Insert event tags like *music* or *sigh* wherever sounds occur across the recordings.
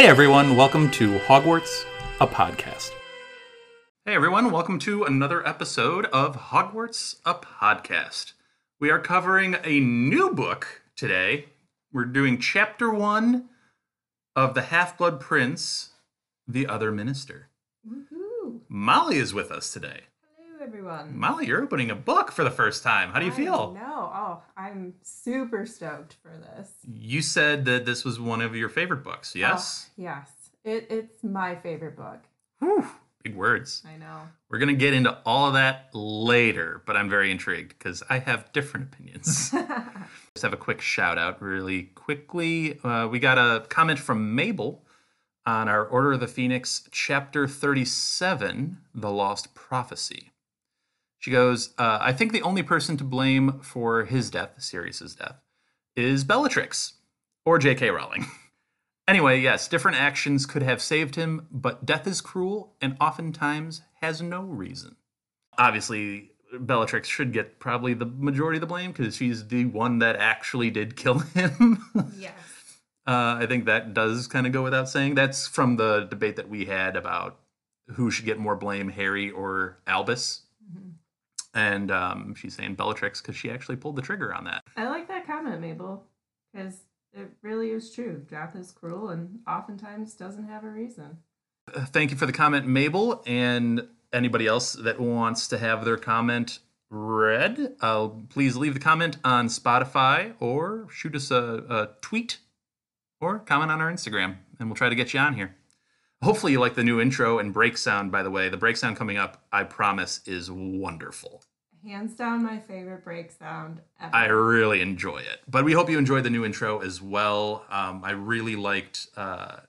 Hey everyone, welcome to Hogwarts, a podcast. Hey everyone, welcome to another episode of Hogwarts, a podcast. We are covering a new book today. We're doing chapter one of The Half Blood Prince, The Other Minister. Woohoo! Mollie is with us today. Everyone. Mollie, you're opening a book for the first time. How do you feel? No, oh, I'm super stoked for this. You said that this was one of your favorite books, yes? Oh, yes, it, it's my favorite book. Whew, big words. I know. We're going to get into all of that later, but I'm very intrigued because I have different opinions. *laughs* Just have a quick shout out really quickly. Uh, we got a comment from Mabel on our Order of the Phoenix, chapter 37, The Lost Prophecy. She goes, uh, I think the only person to blame for his death, Sirius's death, is Bellatrix or J.K. Rowling. *laughs* Anyway, yes, different actions could have saved him, but death is cruel and oftentimes has no reason. Obviously, Bellatrix should get probably the majority of the blame because she's the one that actually did kill *laughs* him. Yes. uh, I think that does kind of go without saying. That's from the debate that we had about who should get more blame, Harry or Albus. And um, she's saying Bellatrix because she actually pulled the trigger on that. I like that comment, Mabel, because it really is true. Death is cruel and oftentimes doesn't have a reason. Uh, thank you for the comment, Mabel, and anybody else that wants to have their comment read. Uh, please leave the comment on Spotify or shoot us a, a tweet or comment on our Instagram, and we'll try to get you on here. Hopefully, you like the new intro and break sound. By the way, the break sound coming up, I promise, is wonderful. Hands down, my favorite break sound ever. I really enjoy it. But we hope you enjoyed the new intro as well. Um, I really liked uh,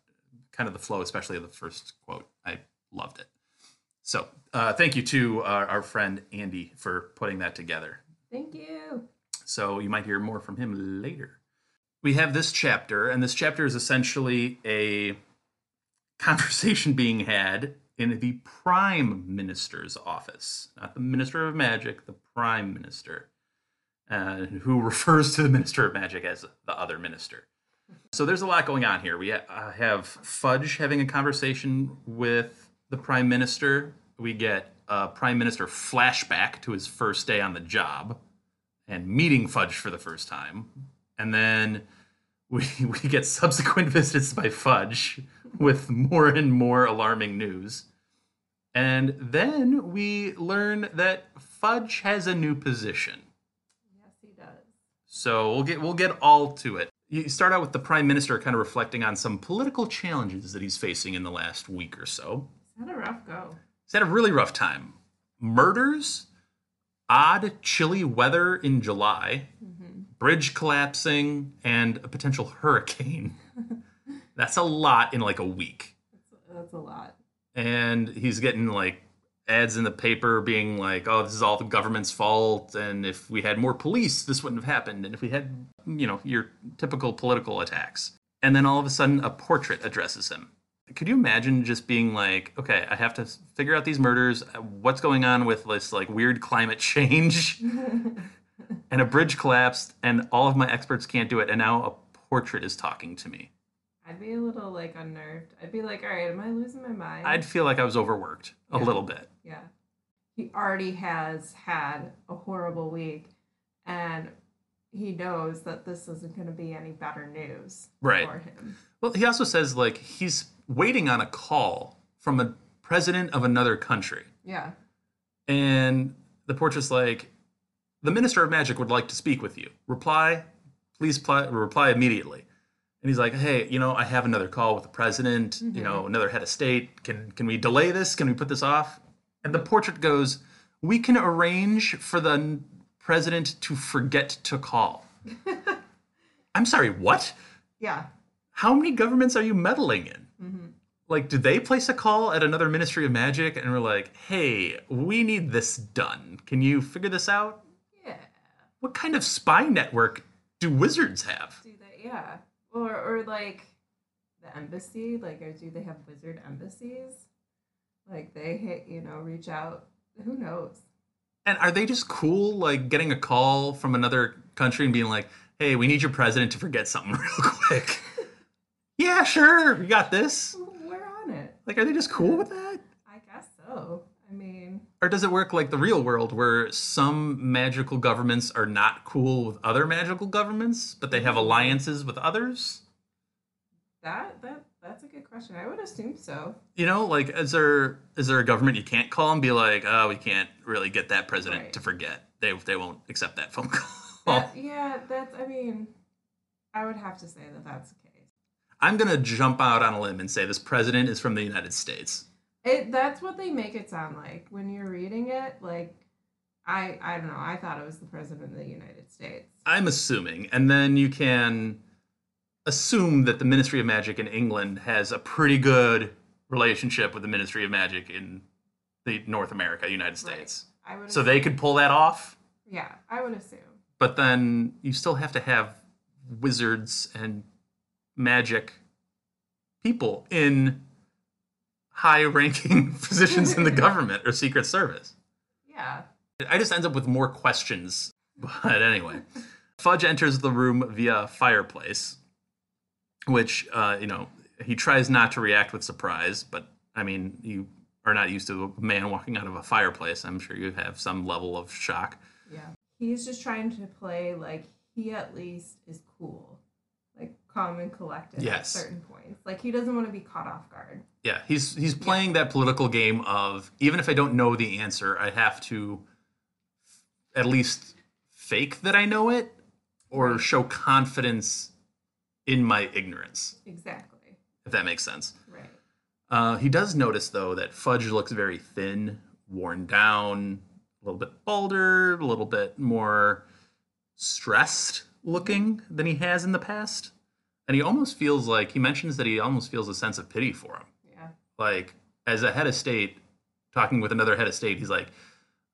kind of the flow, especially of the first quote. I loved it. So uh, thank you to our, our friend Andy for putting that together. Thank you. So you might hear more from him later. We have this chapter, and this chapter is essentially a conversation being had in the prime minister's office, not the minister of magic, the prime minister, uh, who refers to the minister of magic as the other minister. So there's a lot going on here. We uh, have Fudge having a conversation with the prime minister. We get a prime minister flashback to his first day on the job and meeting Fudge for the first time. And then we, *laughs* we get subsequent *laughs* visits by Fudge with more and more alarming news. And then we learn that Fudge has a new position. Yes, he does. So we'll get we'll get all to it. You start out with the prime minister kind of reflecting on some political challenges that he's facing in the last week or so. It's had a rough go. He's had a really rough time. Murders, odd, chilly weather in July, mm-hmm. bridge collapsing, and a potential hurricane. *laughs* That's a lot in like a week. That's, that's a lot. And he's getting like ads in the paper being like, oh, this is all the government's fault. And if we had more police, this wouldn't have happened. And if we had, you know, your typical political attacks. And then all of a sudden, a portrait addresses him. Could you imagine just being like, okay, I have to figure out these murders. What's going on with this like weird climate change? *laughs* and a bridge collapsed, and all of my experts can't do it. And now a portrait is talking to me. I'd be a little like unnerved. I'd be like, all right, am I losing my mind? I'd feel like I was overworked a little bit. Yeah. He already has had a horrible week and he knows that this isn't going to be any better news Right. for him. Well, he also says like he's waiting on a call from a president of another country. Yeah. And the portrait's like, the minister of magic would like to speak with you. Reply, please pli- reply immediately. And he's like, hey, you know, I have another call with the president, you mm-hmm. know, another head of state. Can can we delay this? Can we put this off? And the portrait goes, we can arrange for the president to forget to call. *laughs* I'm sorry, what? Yeah. How many governments are you meddling in? Mm-hmm. Like, did they place a call at another Ministry of Magic and we're like, hey, we need this done. Can you figure this out? Yeah. What kind of spy network do wizards have? Do that. Yeah. Or, or like, the embassy? Like, or do they have wizard embassies? Like they hit, you know, reach out. Who knows? And are they just cool, like getting a call from another country and being like, "Hey, we need your president to forget something *laughs* real quick." *laughs* yeah, sure, we got this. We're on it. Like, are they just cool with that? I guess so. I mean, Or does it work like the real world where some magical governments are not cool with other magical governments, but they have mm-hmm. alliances with others? that that that's a good question. I would assume so. You know, like is there is there a government you can't call and be like, oh, we can't really get that president Right. to forget. They they won't accept that phone *laughs* call. That, yeah, that's. I mean, I would have to say that that's the case. I'm gonna jump out on a limb and say this president is from the United States. It that's what they make it sound like when you're reading it. Like, I I don't know. I thought it was the president of the United States. I'm assuming, and then you can assume that the Ministry of Magic in England has a pretty good relationship with the Ministry of Magic in the North America, United States. I would. So they could pull that off, Yeah, I would assume. but then you still have to have wizards and magic people in high ranking *laughs* positions in the government or secret service. Yeah. I just end up with more questions. *laughs* But anyway, Fudge enters the room via fireplace, which, uh, you know, he tries not to react with surprise, but I mean, you are not used to a man walking out of a fireplace. I'm sure you have some level of shock. Yeah. He's just trying to play like he at least is cool, calm and collected Yes. at certain points. Like he doesn't want to be caught off guard. Yeah, he's he's playing that political game of even if I don't know the answer, I have to at least fake that I know it or show confidence in my ignorance, Exactly. if that makes sense. Right. Uh, he does notice though that Fudge looks very thin, worn down, a little bit balder, a little bit more stressed looking than he has in the past. And he almost feels like he mentions that he almost feels a sense of pity for him. Yeah. Like as a head of state, talking with another head of state, he's like,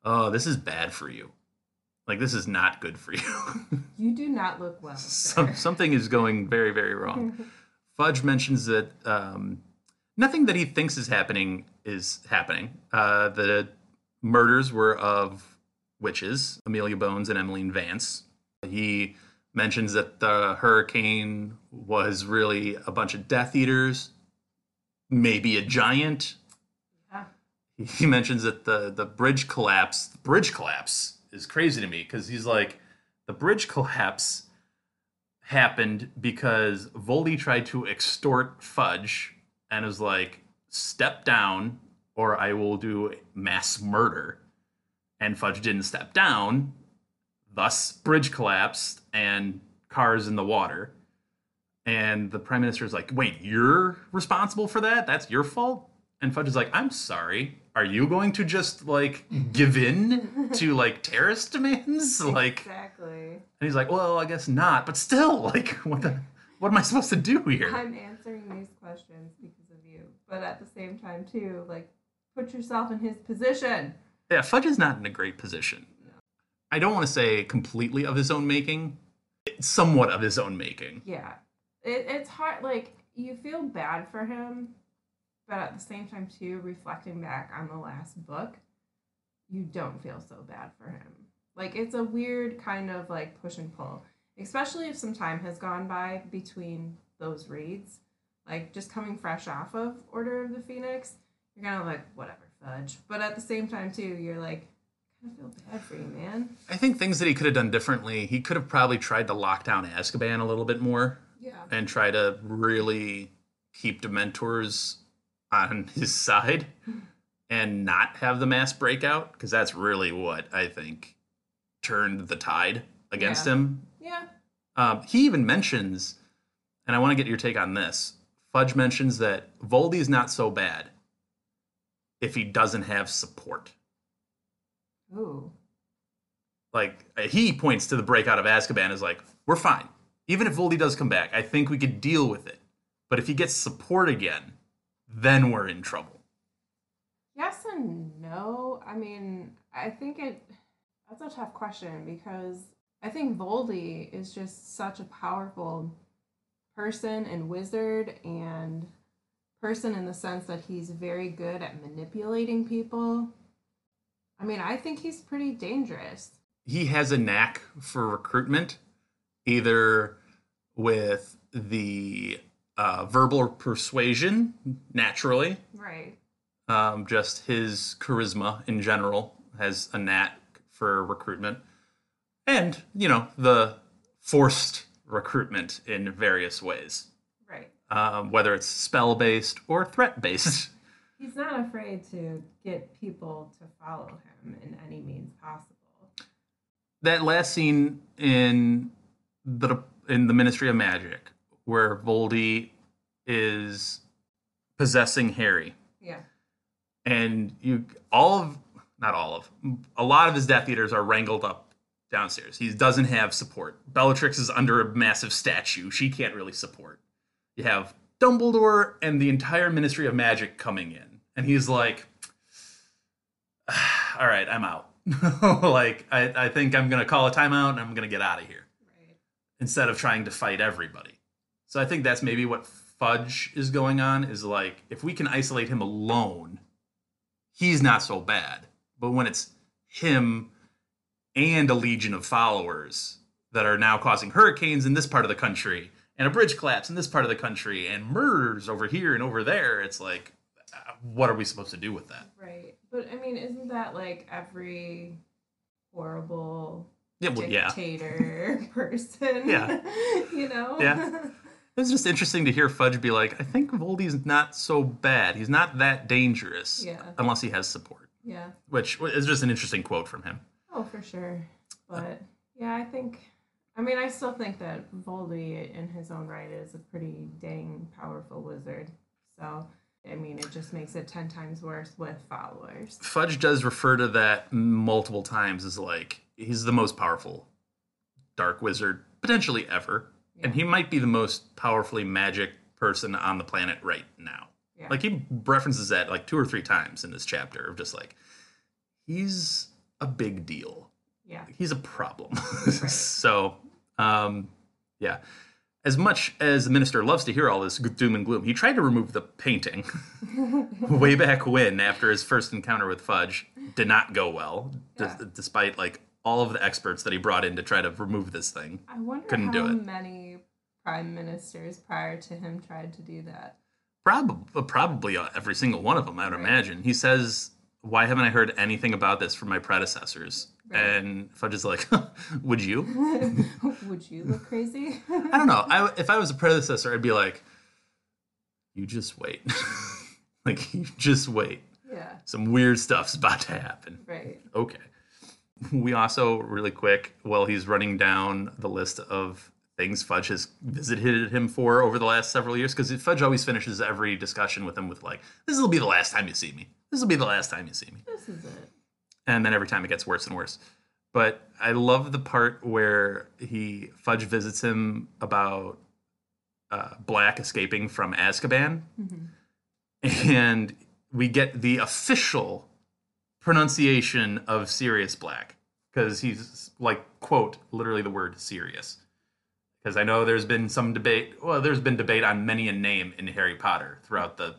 "Oh, this is bad for you. Like this is not good for you. *laughs* You do not look well. Some, *laughs* something is going very, very wrong." *laughs* Fudge mentions that um, nothing that he thinks is happening is happening. Uh, the murders were of witches, Amelia Bones and Emmeline Vance. He mentions that the hurricane was really a bunch of Death Eaters, maybe a giant. Yeah. He mentions that the the bridge collapse. The bridge collapse is crazy to me because he's like, the bridge collapse happened because Voldy tried to extort Fudge and was like, step down or I will do mass murder. And Fudge didn't step down, thus, bridge collapsed and cars in the water. And the prime minister is like, wait, you're responsible for that? That's your fault? And Fudge is like, I'm sorry. Are you going to just like give in to like terrorist demands? *laughs* Like, exactly. and he's like, well, I guess not, but still, *laughs* like, what the, what am I supposed to do here? I'm answering these questions because of you, but at the same time too, like put yourself in his position. Yeah, Fudge is not in a great position. I don't want to say completely of his own making, somewhat of his own making. Yeah. It, it's hard like you feel bad for him, but at the same time too, reflecting back on the last book, you don't feel so bad for him. Like it's a weird kind of like push and pull, especially if some time has gone by between those reads. Like just coming fresh off of Order of the Phoenix, you're kind of like whatever fudge, but at the same time too, you're like I feel bad for you, man. I think things that he could have done differently, he could have probably tried to lock down Azkaban a little bit more Yeah. and try to really keep Dementors on *laughs* his side and not have the mass breakout, because that's really what I think turned the tide against Yeah. him Yeah. Um, he even mentions, and I want to get your take on this. Fudge mentions that Voldy's not so bad if he doesn't have support. Ooh. Like uh, he points to the breakout of Azkaban as like, we're fine. Even if Voldy does come back, I think we could deal with it. But if he gets support again, then we're in trouble. Yes and no. I mean, I think it that's a tough question because I think Voldy is just such a powerful person and wizard and person in the sense that he's very good at manipulating people. I mean, I think he's pretty dangerous. he has a knack for recruitment, either with the uh, verbal persuasion, naturally, Right. um, just his charisma in general has a knack for recruitment, and you know the forced recruitment in various ways, Right. um, whether it's spell based or threat based. *laughs* He's not afraid to get people to follow him in any means possible. that last scene in the in the Ministry of Magic, where Voldy is possessing Harry, Yeah. and you all of not all of a lot of his Death Eaters are wrangled up downstairs. He doesn't have support. Bellatrix is under a massive statue. She can't really support. You have Dumbledore and the entire Ministry of Magic coming in, and he's like, ah, "All right, I'm out." *laughs* like I, I think I'm gonna call a timeout and I'm gonna get out of here Right. instead of trying to fight everybody. So I think that's maybe what Fudge is going on is like if we can isolate him alone, he's not so bad. But when it's him and a legion of followers that are now causing hurricanes in this part of the country and a bridge collapse in this part of the country and murders over here and over there, it's like uh, what are we supposed to do with that? Right. But I mean, isn't that like every horrible Yeah, well, yeah. dictator *laughs* person? Yeah. *laughs* you know? Yeah. *laughs* It was just interesting to hear Fudge be like, I think Voldy's not so bad. He's not that dangerous Yeah. unless he has support. yeah. Which is just an interesting quote from him. Oh, for sure. But yeah, I think. I mean, I still think that Voldy, in his own right, is a pretty dang powerful wizard. So, I mean, it just makes it ten times worse with followers. Fudge does refer to that multiple times as like he's the most powerful dark wizard potentially ever. And he might be the most powerfully magic person on the planet right now. Yeah. Like he references that like two or three times in this chapter of just like he's a big deal. Yeah. he's a problem. *laughs* so, um, yeah. As much as the minister loves to hear all this doom and gloom, he tried to remove the painting *laughs* way back when, after his first encounter with Fudge, did not go well, Yeah. despite like all of the experts that he brought in to try to remove this thing. I wonder Couldn't how do it. many prime ministers prior to him tried to do that. Probably, probably uh, every single one of them, I would Right. imagine. He says, "Why haven't I heard anything about this from my predecessors?" Right. And Fudge is like, *laughs* "Would you?" *laughs* Would you look crazy? *laughs* I don't know. I, if I was a predecessor, I'd be like, you just wait. like, you just wait. yeah. Some weird stuff's about to happen. Right. Okay. We also, really quick, while he's running down the list of things Fudge has visited him for over the last several years, because Fudge always finishes every discussion with him with, like, this will be the last time you see me. This will be the last time you see me This is it. and then every time it gets worse and worse. But I love the part where he Fudge visits him about uh, Black escaping from Azkaban, and we get the official pronunciation of Sirius Black because he's like quote literally the word Sirius. Because I know there's been some debate. Well, there's been debate on many a name in Harry Potter throughout the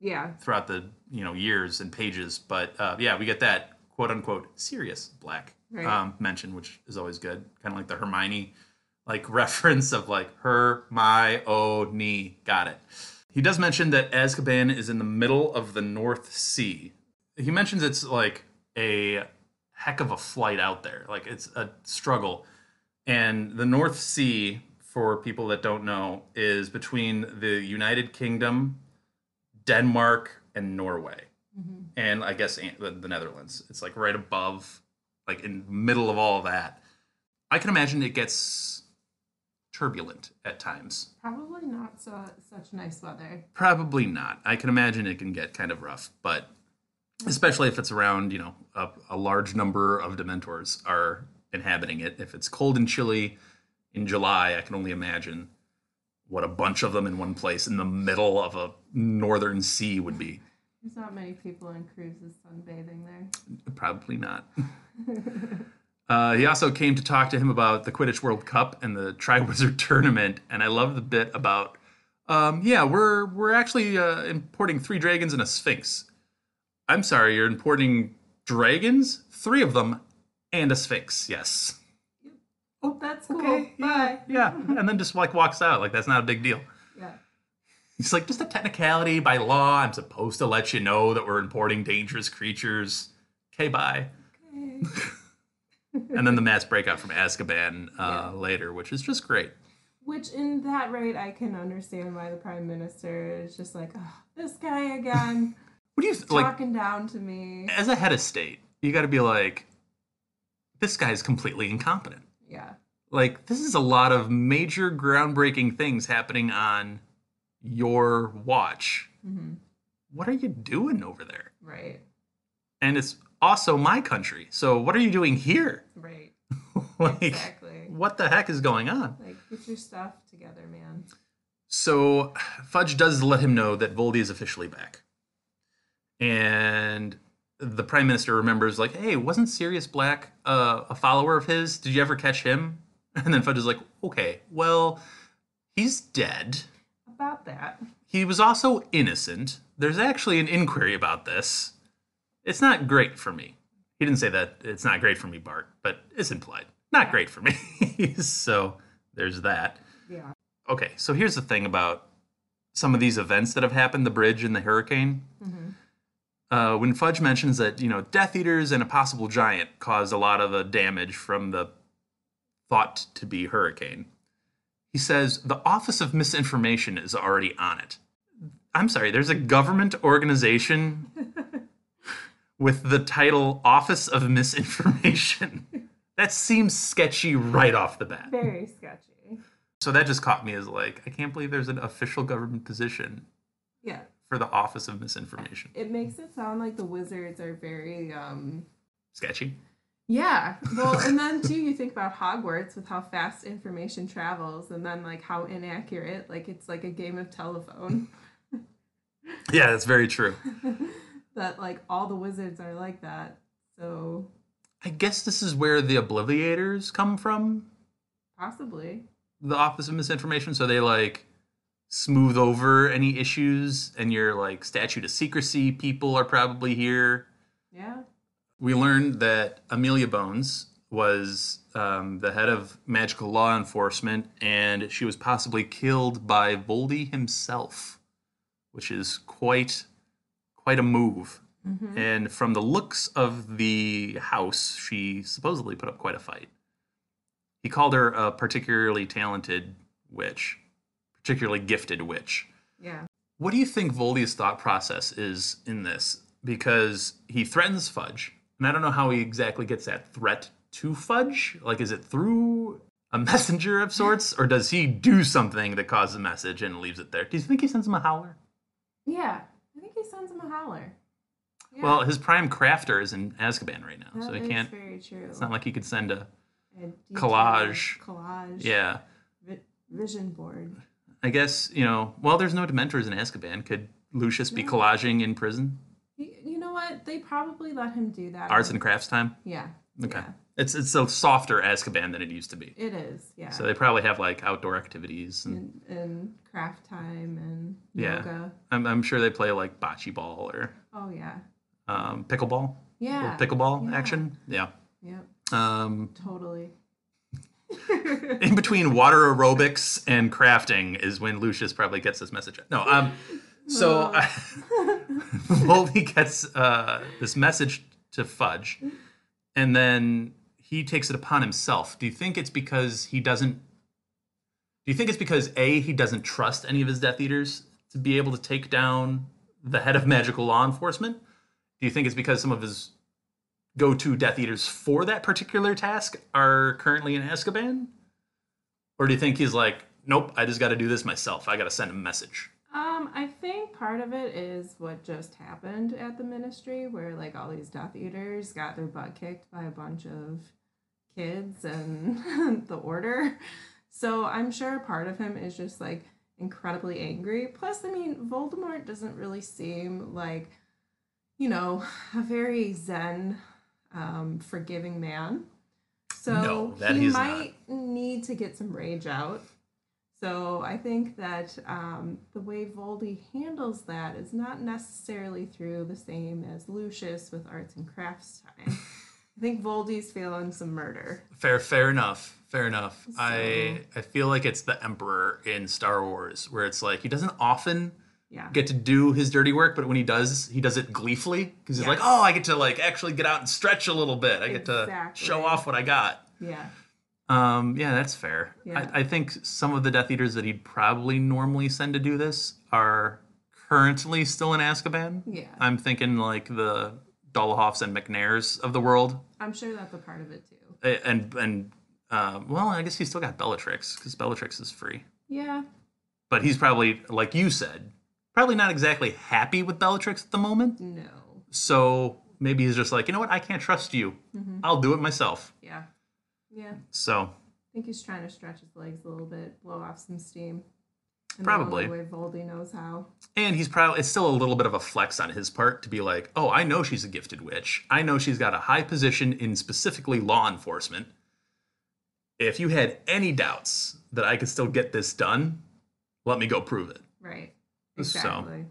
Yeah. throughout the you know years and pages. But uh, yeah, we get that quote unquote serious black Right. um, mention, which is always good. Kind of like the Hermione like *laughs* reference of like her, my, oh, knee. Got it. He does mention that Azkaban is in the middle of the North Sea. He mentions it's like a heck of a flight out there. Like it's a struggle. And the North Sea, for people that don't know, is between the United Kingdom, Denmark, and Norway. Mm-hmm. And I guess the the Netherlands. It's like right above, like in middle of all of that. I can imagine it gets turbulent at times. Probably not so such nice weather. Probably not. I can imagine it can get kind of rough, but mm-hmm. especially if it's around, you know, a, a large number of Dementors are inhabiting it. If it's cold and chilly in July, I can only imagine what a bunch of them in one place in the middle of a northern sea would be. There's not many people in cruises sunbathing there. Probably not. *laughs* Uh, he also came to talk to him about the Quidditch World Cup and the Triwizard *laughs* Tournament, and I love the bit about, um, yeah, we're we're actually uh, importing three dragons and a sphinx. I'm sorry, you're importing dragons, three of them, and a sphinx. Yes. Oh, that's cool. Okay. Bye. Yeah, and then just like walks out like that's not a big deal. Yeah. He's like, just a technicality by law. I'm supposed to let you know that we're importing dangerous creatures. Okay, bye. Okay. *laughs* And then the mass breakout from Azkaban uh, Yeah. later, which is just great. Which, in that rate, I can understand why the prime minister is just like, oh, this guy again, *laughs* What do you th- like talking down to me. as a head of state? You got to be like, this guy's completely incompetent. Yeah. Like, this is a lot of major groundbreaking things happening on your watch. hmm What are you doing over there? Right. And it's also my country. So what are you doing here? Right. *laughs* like, exactly. what the heck is going on? Like, get your stuff together, man. So Fudge does let him know that Voldy is officially back. And the prime minister remembers, like, hey, wasn't Sirius Black uh, a follower of his? Did you ever catch him? *laughs* And then Fudge is like, okay, well, he's dead. About that. He was also innocent. There's actually an inquiry about this. It's not great for me. He didn't say that it's not great for me, Bart, but it's implied. Not great for me. *laughs* so there's that. Yeah. Okay, so here's the thing about some of these events that have happened the bridge and the hurricane. hmm Uh, when Fudge mentions that, you know, Death Eaters and a possible giant caused a lot of the damage from the thought to be hurricane, he says the Office of Misinformation is already on it. I'm sorry, there's a government organization *laughs* with the title Office of Misinformation. *laughs* that seems sketchy right off the bat. Very sketchy. So that just caught me as like, I can't believe there's an official government position Yeah. For the Office of Misinformation. It makes it sound like the wizards are very, um, Sketchy. yeah. *laughs* Well, and then too, you think about Hogwarts with how fast information travels, and then like how inaccurate. Like it's like a game of telephone. *laughs* Yeah, that's very true. *laughs* that like all the wizards are like that. So I guess this is where the Obliviators come from, possibly, the Office of Misinformation. So they like smooth over any issues, and your like statute of secrecy people are probably here. yeah. We learned that Amelia Bones was um, the head of magical law enforcement, and she was possibly killed by Voldy himself, which is quite quite a move. Mhm. And from the looks of the house, she supposedly put up quite a fight. He called her a particularly talented witch, particularly gifted witch. Yeah. What do you think Voldy's thought process is in this? Because he threatens Fudge, and I don't know how he exactly gets that threat to Fudge. Like, is it through a *laughs* messenger of sorts, or does he do something that causes a message and leaves it there? Do you think he sends him a howler? Yeah. I think he sends him a howler. Yeah. Well, his prime crafter is in Azkaban right now, so he can't. very true. It's not like he could send a. A collage. Collage. Yeah, Vi- vision board. I guess you know. Well, there's no Dementors in Azkaban. Could Lucius be No. collaging in prison? You, know what? They probably let him do that. Arts and crafts time. Yeah. Okay, Yeah, it's it's a softer Azkaban than it used to be. it is. Yeah. So they probably have like outdoor activities, and and, and craft time and Yeah. yoga. I'm, I'm sure they play like bocce ball or Oh yeah. um, pickleball. Yeah. Pickleball Yeah. action. Yeah. Yep. Um, Totally. *laughs* in between water aerobics and crafting is when Lucius probably gets this message. No, um, so *laughs* *laughs* Voldy gets uh, this message to Fudge, and then he takes it upon himself. Do you think it's because he doesn't? Do you think it's because a he doesn't trust any of his Death Eaters to be able to take down the head of magical law enforcement? Do you think it's because some of his go-to Death Eaters for that particular task are currently in Azkaban? Or do you think he's like, nope, I just got to do this myself. I got to send a message. Um, I think part of it is what just happened at the ministry, where like all these Death Eaters got their butt kicked by a bunch of kids and *laughs* the Order. So I'm sure part of him is just like incredibly angry. Plus, I mean, Voldemort doesn't really seem like, you know, a very zen, um, forgiving man. So No, he he's not. might need to get some rage out. So I think that um, the way Voldy handles that is not necessarily through the same as Lucius with arts and crafts time. I *laughs* think Voldy's feeling some murder. Fair, fair enough. Fair enough. I I feel like it's the Emperor in Star Wars, where it's like he doesn't often Yeah. get to do his dirty work, but when he does, he does it gleefully because he's Yeah. like, "Oh, I get to like actually get out and stretch a little bit. I get to show off what I got." yeah. Um, yeah, that's fair. Yeah. I, I think some of the Death Eaters that he'd probably normally send to do this are currently still in Azkaban. Yeah. I'm thinking like the Dolohovs and McNairs of the world, I'm sure that's a part of it too. And and uh, well, I guess he's still got Bellatrix because Bellatrix is free. Yeah. But he's probably, like you said, probably not exactly happy with Bellatrix at the moment. No. So maybe he's just like, you know what, I can't trust you. Mm-hmm. I'll do it myself. Yeah. Yeah. So I think he's trying to stretch his legs a little bit, blow off some steam. In Probably. The way Voldy knows how. And he's probably it's still a little bit of a flex on his part to be like, oh, I know she's a gifted witch. I know she's got a high position in specifically law enforcement. If you had any doubts that I could still get this done, let me go prove it. Right. So- Exactly.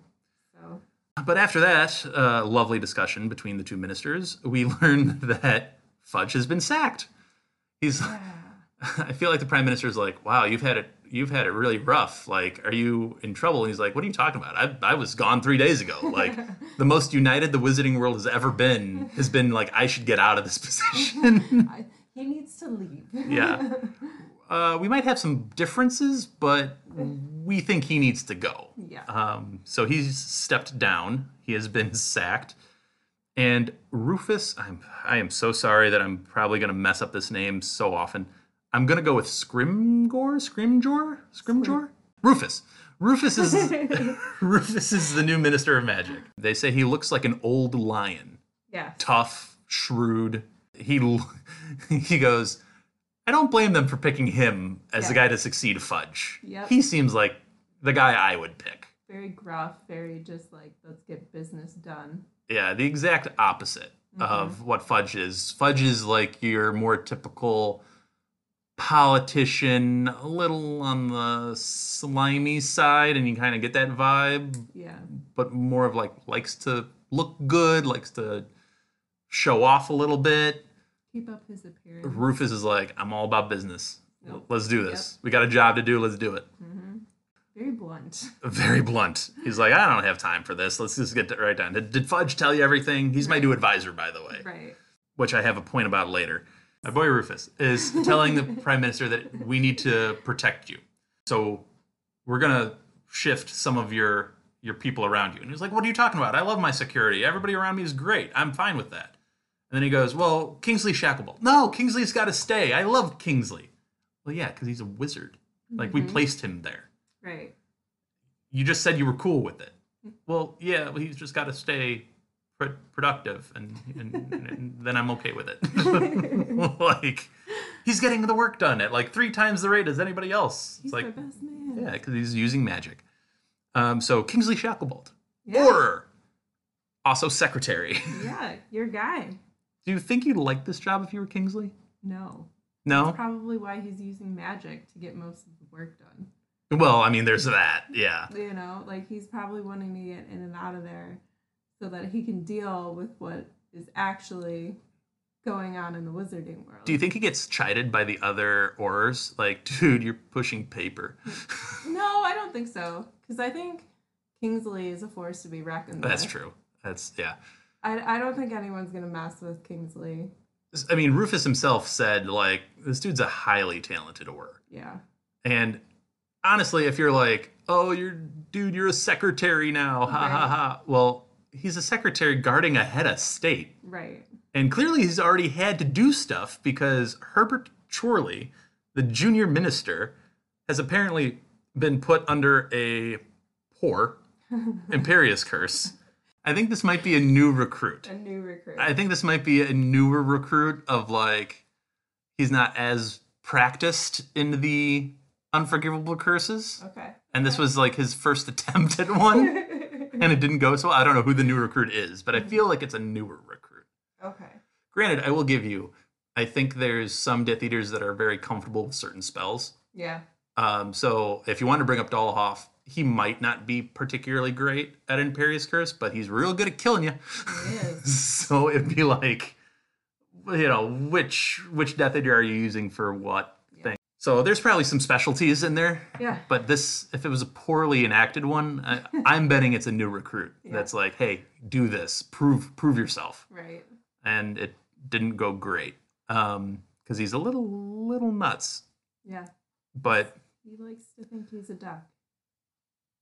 So, But after that uh, lovely discussion between the two ministers, we *laughs* learn that Fudge has been sacked. He's. *laughs* I feel like the prime minister's like, "Wow, you've had it. You've had it really rough. Like, are you in trouble?" And he's like, "What are you talking about? I, I was gone three days ago. *laughs* Like, the most united the wizarding world has ever been has been like, I should get out of this position." I, he needs to leave. yeah. Uh, we might have some differences, but we think he needs to go. Yeah. Um, so he's stepped down. He has been *laughs* sacked. And Rufus, I'm I am so sorry that I'm probably going to mess up this name so often. I'm going to go with Scrimgore, Scrimjor, Scrimjor, Rufus. Rufus is *laughs* *laughs* Rufus is the new minister of magic. They say he looks like an old lion yeah. tough, shrewd. He he goes, I don't blame them for picking him as the guy to succeed Fudge. Yep. He seems like the guy I would pick. Very gruff, very just like, let's get business done. Yeah, the exact opposite of mm-hmm. what Fudge is. Fudge is like your more typical politician, a little on the slimy side, and you kind of get that vibe, Yeah. but more of like likes to look good, likes to show off a little bit. Keep up his appearance. Rufus is like, I'm all about business. Yep. Let's do this. We got a job to do. Let's do it. Mm-hmm. Very blunt. *laughs* Very blunt. He's like, I don't have time for this. Let's just get to right down. Did, did Fudge tell you everything? He's my new advisor, by the way, Right. which I have a point about later. My boy Rufus is *laughs* telling the prime minister that we need to protect you. So we're gonna shift some of your your people around you. And he's like, What are you talking about? I love my security. Everybody around me is great. I'm fine with that. And then he goes, Well, Kingsley Shacklebolt. No, Kingsley's got to stay. I love Kingsley. Well, yeah, because he's a wizard. Like we placed him there. Right. You just said you were cool with it. Well, yeah, well, he's just got to stay pr- productive, and, and, and then I'm okay with it. *laughs* *laughs* like he's getting the work done at like three times the rate as anybody else. He's It's like the best man. yeah, because he's using magic. Um, so Kingsley Shacklebolt, Yeah. or also secretary. *laughs* Yeah, your guy. Do you think you'd like this job if you were Kingsley? No. No. Probably why he's using magic to get most of the work done. Well, I mean, there's that. Yeah. You know, like he's probably wanting to get in and out of there so that he can deal with what is actually going on in the wizarding world. Do you think he gets chided by the other Aurors? Like, *laughs* dude, you're pushing paper. *laughs* No, I don't think so. Because I think Kingsley is a force to be reckoned with. That's true. That's yeah. I, I don't think anyone's gonna mess with Kingsley. I mean, Rufus himself said like this dude's a highly talented Auror, Yeah. and honestly, if you're like, oh, you're dude, you're a secretary now, ha ha ha. Well, he's a secretary guarding a head of state, Right. and clearly he's already had to do stuff because Herbert Chorley, the junior minister, has apparently been put under a poor *laughs* Imperius curse. I think this might be a new recruit. A new recruit. I think this might be a newer recruit of like he's not as practiced in the unforgivable curses. okay. And this was like his first *laughs* attempt at one *laughs* and it didn't go so well. I don't know who the new recruit is, but I feel like it's a newer recruit. Okay. Granted, I will give you I think there's some Death Eaters that are very comfortable with certain spells. Yeah. Um, so if you want to bring up Dolohov, he might not be particularly great at Imperius Curse, but he's real good at killing you. He is. *laughs* so it'd be like, you know, which which Death Eater are you using for what Yeah. thing? So there's probably some specialties in there. Yeah. But this, if it was a poorly enacted one, I, *laughs* I'm betting it's a new recruit Yeah. that's like, hey, do this, prove prove yourself, Right. and it didn't go great um, because he's a little little nuts. Yeah. But He likes to think he's a duck.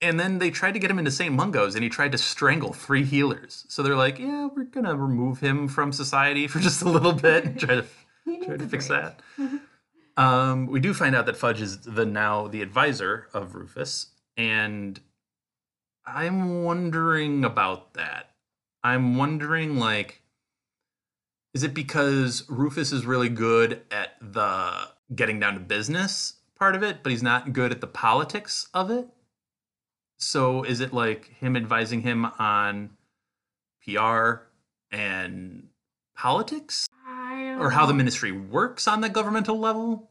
And then they tried to get him into St. Mungo's, and he tried to strangle three healers. So they're like, yeah, we're gonna remove him from society for *laughs* just a little bit, and try to *laughs* *laughs* try to fix break. that. Um, we do find out that Fudge is the now the advisor of Rufus, and I'm wondering about that. I'm wondering like is it because Rufus is really good at the getting down to business part of it, but he's not good at the politics of it? So is it like him advising him on PR and politics? Or how the ministry works on the governmental level.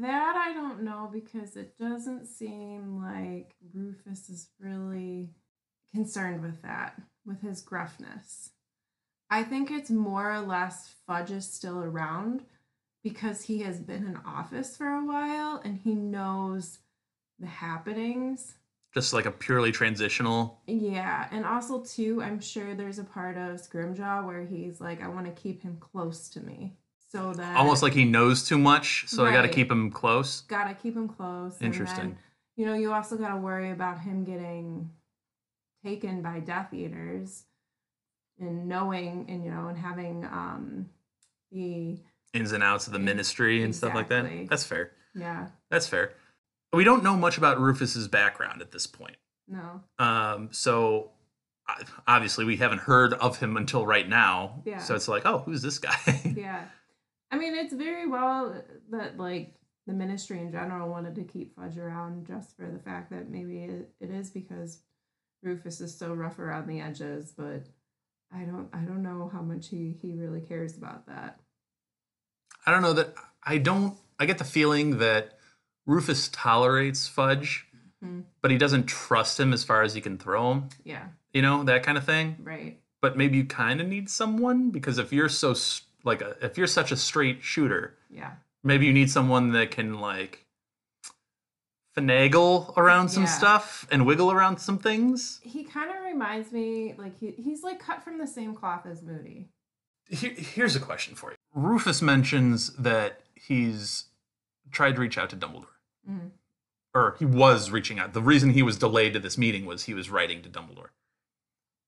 That I don't know because it doesn't seem like Rufus is really concerned with that, with his gruffness. I think it's more or less Fudge is still around because he has been in office for a while and he knows the happenings. Just like a purely transitional. Yeah, and also too, I'm sure there's a part of Scrimjaw where he's like, I want to keep him close to me, so that Almost like he knows too much, so I got to keep him close. gotta keep him close. Interesting. then, you know, you also gotta worry about him getting taken by Death Eaters, and knowing, and you know, and having um the Ins and outs of the ministry and stuff like that. That's fair. yeah That's fair. We don't know much about Rufus's background at this point. no Um, so obviously we haven't heard of him until right now. Yeah. So it's like, oh, who's this guy? *laughs* yeah, I mean, it's very well that like the ministry in general wanted to keep Fudge around just for the fact that maybe it, it is because Rufus is so rough around the edges, but I don't I don't know how much he he really cares about that. I don't know that I don't I get the feeling that Rufus tolerates Fudge, Mhm. but he doesn't trust him as far as he can throw him. Yeah, You know, that kind of thing. right. But maybe you kind of need someone because if you're so like a, if you're such a straight shooter, Yeah. maybe you need someone that can like finagle around some Yeah. stuff and wiggle around some things. He kind of reminds me like he, he's like cut from the same cloth as Moody. Here, here's a question for you. Rufus mentions that he's tried to reach out to Dumbledore. Mhm. Or he was reaching out. The reason he was delayed to this meeting was he was writing to Dumbledore.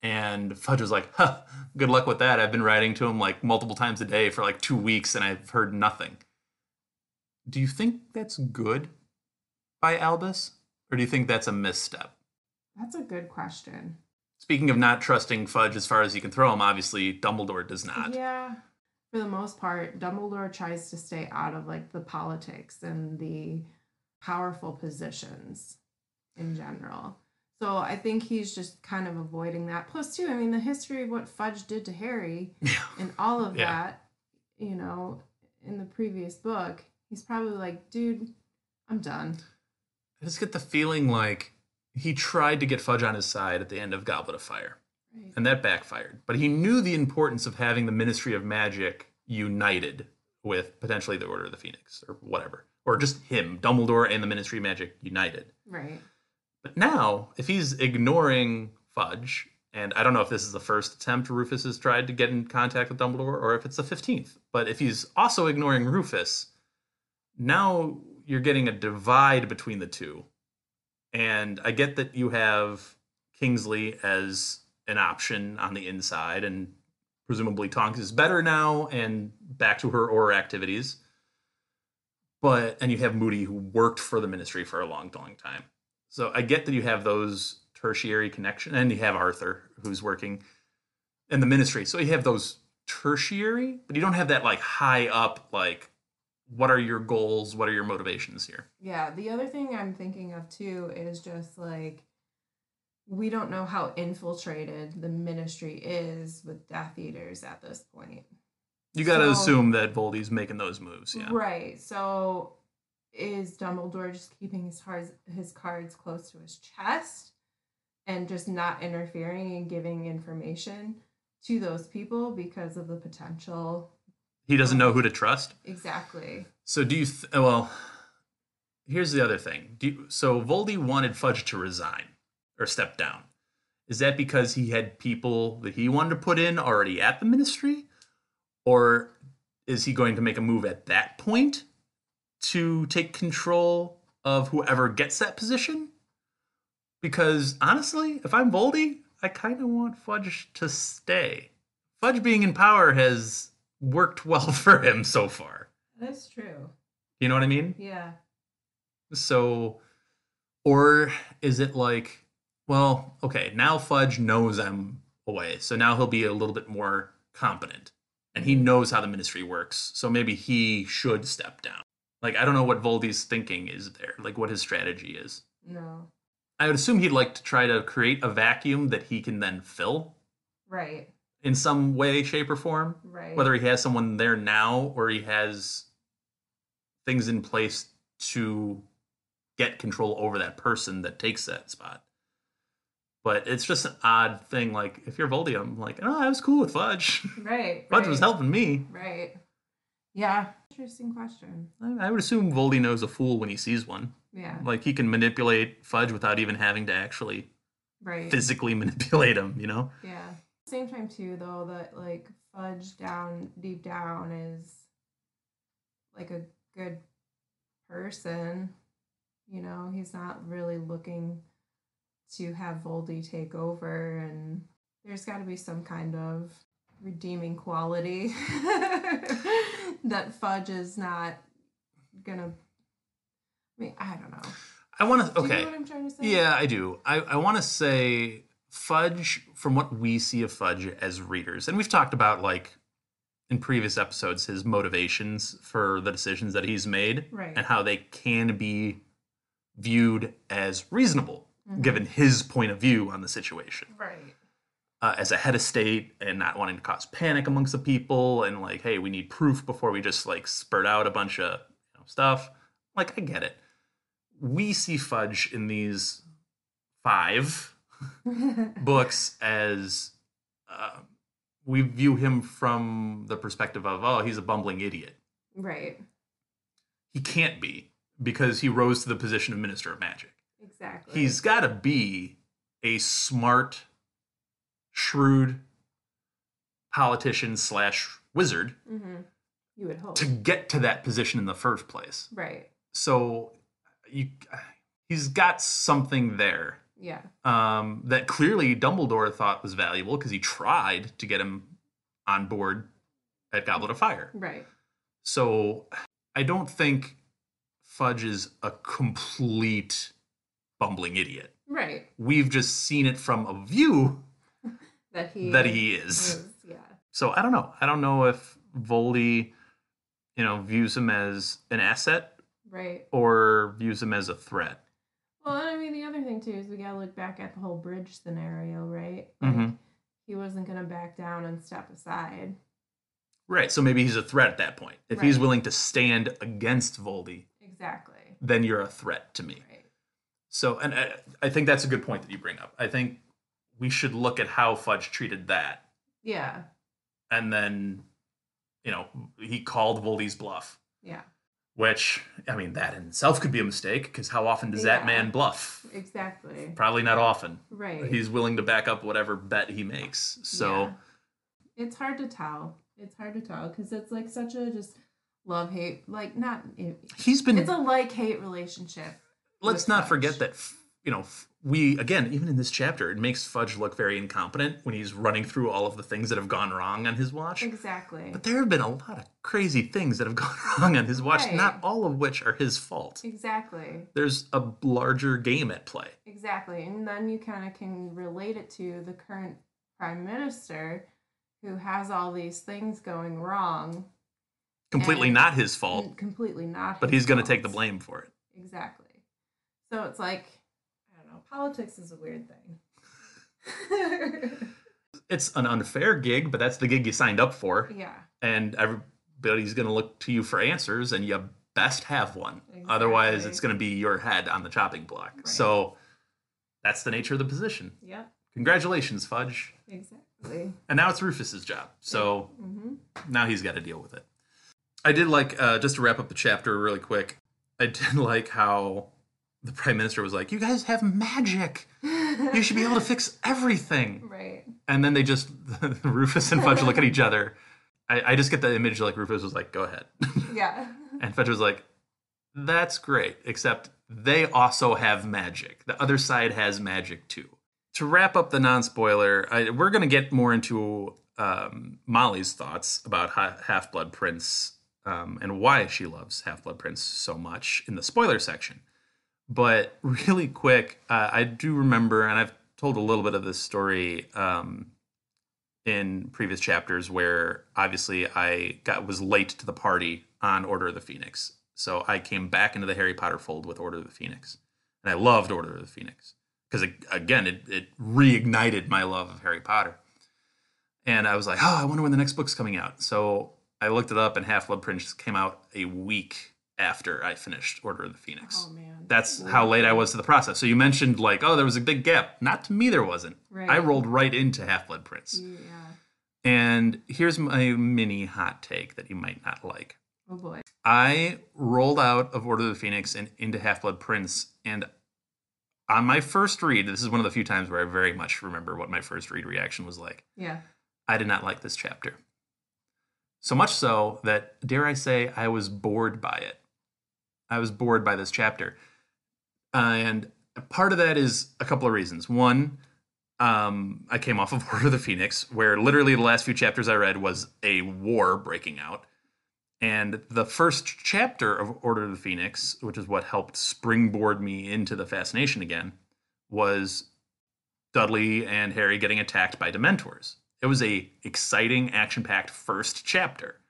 And Fudge was like, huh, good luck with that. I've been writing to him like multiple times a day for like two weeks and I've heard nothing. Do you think that's good by Albus? Or do you think that's a misstep? That's a good question. Speaking of not trusting Fudge as far as you can throw him, obviously Dumbledore does not. Yeah. For the most part, Dumbledore tries to stay out of like the politics and the powerful positions in general. So I think he's just kind of avoiding that. Plus, too, I mean, the history of what Fudge did to Harry *laughs* and all of Yeah. that, you know, in the previous book, he's probably like, dude, I'm done. I just get the feeling like he tried to get Fudge on his side at the end of Goblet of Fire, Right. and that backfired. But he knew the importance of having the Ministry of Magic united with potentially the Order of the Phoenix or whatever, or just him, Dumbledore, and the Ministry of Magic united. Right. But now, if he's ignoring Fudge, and I don't know if this is the first attempt Rufus has tried to get in contact with Dumbledore, or if it's the 15th, but if he's also ignoring Rufus, now you're getting a divide between the two. And I get that you have Kingsley as an option on the inside, and presumably Tonks is better now and back to her Auror activities. But and you have Moody who worked for the ministry for a long, long time. So I get that you have those tertiary connection, and you have Arthur who's working in the ministry. So you have those tertiary, but you don't have that like high up like what are your goals, what are your motivations here? Yeah, the other thing I'm thinking of too is just like we don't know how infiltrated the ministry is with Death Eaters at this point. You got to So- assume that Voldy's making those moves. Yeah. Right. So is Dumbledore just keeping his cards his cards close to his chest and just not interfering and giving information to those people because of the potential He doesn't know who to trust. exactly. So do you? Th- well, here's the other thing. Do you, so Voldy wanted Fudge to resign or step down. Is that because he had people that he wanted to put in already at the ministry, or is he going to make a move at that point to take control of whoever gets that position? Because honestly, if I'm Voldy, I kind of want Fudge to stay. Fudge being in power has worked well *laughs* for him so far. That's true. You know what I mean? Yeah. So, or is it like, well, okay, now Fudge knows I'm away, so now he'll be a little bit more competent and he knows how the ministry works, so maybe he should step down. Like, I don't know what Voldy's thinking is there, like what his strategy is. No. I would assume he'd like to try to create a vacuum that he can then fill Right. in some way, shape, or form. Right. Whether he has someone there now or he has things in place to get control over that person that takes that spot. But it's just an odd thing. Like, if you're Voldy, I'm like, oh, I was cool with Fudge. *laughs* right. Fudge was helping me. Right. Yeah. Interesting question. I I would assume Voldy knows a fool when he sees one. Yeah. Like, he can manipulate Fudge without even having to actually Right. physically *laughs* manipulate him, you know? Yeah. Same time too, though, that like Fudge down deep down is like a good person. You know, he's not really looking to have Voldy take over, and there's got to be some kind of redeeming quality *laughs* that Fudge is not gonna. I mean, I don't know. I want to, Do you okay. know what I'm trying to say? Yeah, I do. I, I want to say Fudge, from what we see of Fudge as readers, and we've talked about like in previous episodes his motivations for the decisions that he's made Right. and how they can be viewed as reasonable Mhm. given his point of view on the situation Right. uh, as a head of state and not wanting to cause panic amongst the people and like hey we need proof before we just like spurt out a bunch of you know, stuff like i get it we see fudge in these five *laughs* books as uh, we view him from the perspective of oh he's a bumbling idiot right. he can't be because he rose to the position of minister of magic Exactly. he's got to be a smart shrewd politician slash wizard Mm-hmm. You would hope. to get to that position in the first place right. so you he's got something there Yeah. um, that clearly Dumbledore thought was valuable because he tried to get him on board at Goblet of Fire. Right. So I don't think Fudge is a complete bumbling idiot. Right. We've just seen it from a view *laughs* That he. that he is. is, Yeah. So I don't know. I don't know if Voldy, you know, views him as an asset Right. or views him as a threat. Well, and I mean, the other thing too is we gotta look back at the whole bridge scenario, right? Like, Mhm. he wasn't gonna back down and step aside. Right. So maybe he's a threat at that point. If he's willing to stand against Voldy, Exactly. then you're a threat to me. Right. So, and I, I think that's a good point that you bring up. I think we should look at how Fudge treated that, Yeah. and then, you know, he called Voldy's bluff, Yeah. which I mean, that in itself could be a mistake because how often does that man bluff? Exactly. Probably not often. Right. He's willing to back up whatever bet he makes. So, Yeah. it's hard to tell. It's hard to tell because it's like such a just love hate, like not. He's been. it's a like hate relationship. Let's not forget that you know we again even in this chapter it makes Fudge look very incompetent when he's running through all of the things that have gone wrong on his watch. Exactly. But there have been a lot of crazy things that have *laughs* gone wrong on his watch, Right. not all of which are his fault. Exactly. There's a larger game at play. Exactly. And then you kind of can relate it to the current prime minister who has all these things going wrong. Completely not his fault, Completely not. but he's going to take the blame for it. Exactly. So it's like, I don't know, politics is a weird thing. *laughs* it's an unfair gig, but that's the gig you signed up for, Yeah. and everybody's going to look to you for answers, and you best have one. Otherwise, it's going to be your head on the chopping block. So that's the nature of the position. Yeah. Congratulations, Fudge. Exactly. And now it's Rufus's job. So hmm now he's got to deal with it. I did like uh, just to wrap up the chapter really quick. I did *laughs* like how the prime minister was like, "You guys have magic. You should be able to fix everything." *laughs* Right. And then they just *laughs* Rufus and Fudge look at each other. I, I just get the image like Rufus was like, "Go ahead," *laughs* Yeah. and Fudge was like, "That's great," except they also have magic. The other side has magic too. To wrap up the non-spoiler, I, we're going to get more into um, Mollie's thoughts about Half Blood Prince um, and why she loves Half Blood Prince so much in the spoiler section. But really quick, uh, I do remember, and I've told a little bit of this story um, in previous chapters, where obviously I got was late to the party on Order of the Phoenix, so I came back into the Harry Potter fold with Order of the Phoenix, and I loved Order of the Phoenix because again, it, it reignited my love of Harry Potter. And I was like, oh, I wonder when the next book's coming out. So I looked it up, and Half Blood Prince came out a week after I finished Order of the Phoenix. Oh man. That's how late I was to the process. So you mentioned like, oh, there was a big gap. Not to me, there wasn't. Right. I rolled right into Half Blood Prince. Yeah. And here's my mini hot take that you might not like. Oh boy. I rolled out of Order of the Phoenix and into Half Blood Prince, and on my first read, this is one of the few times where I very much remember what my first read reaction was like. Yeah. I did not like this chapter. So much so that, dare I say, I was bored by it. I was bored by this chapter. And part of that is a couple of reasons. One, um, I came off of *laughs* Order of the Phoenix, where literally the last few chapters I read was a war breaking out. And the first chapter of Order of the Phoenix, which is what helped springboard me into the fascination again, was Dudley and Harry getting attacked by Dementors. It was a exciting, action-packed first chapter.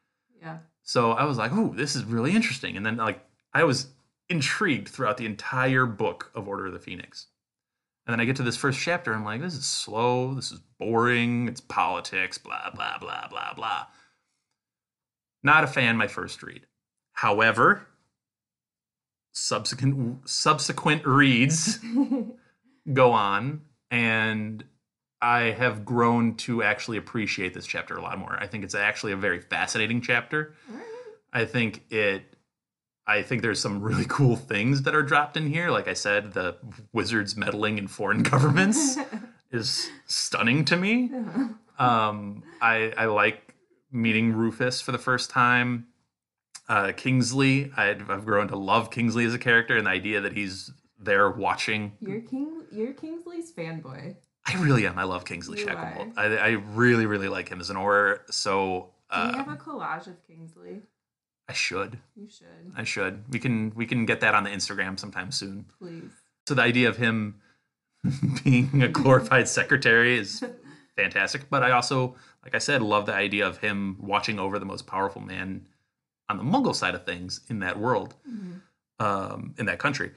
Yeah. So I was like, "Ooh, this is really interesting." And then like I was intrigued throughout the entire book of Order of the Phoenix. And then I get to this first chapter, I'm like, "This is slow. This is boring. It's politics. Blah blah blah blah blah." Not a fan. My first read. However, subsequent subsequent reads *laughs* go on and I have grown to actually appreciate this chapter a lot more. I think it's actually a very fascinating chapter. I think it I think there's some really *laughs* cool things that are dropped in here. Like I said, the wizards meddling in foreign *laughs* governments *laughs* is stunning to me. Um, I, I like meeting Rufus for the first time. Uh, Kingsley, I've, I've grown to love Kingsley as a character, and the idea that he's there watching. You're King. You're Kingsley's fanboy. I really am. I love Kingsley You Shacklebolt. I, I really, really like him as an Auror. So Do you uh, have a collage of Kingsley? I should. You should. I should. We can we can get that on the Instagram sometime soon. Please. So the idea of him *laughs* being a glorified secretary is *laughs* fantastic. But I also, like I said, love the idea of him watching over the most powerful man on the Muggle side of things in that world, um, in that country,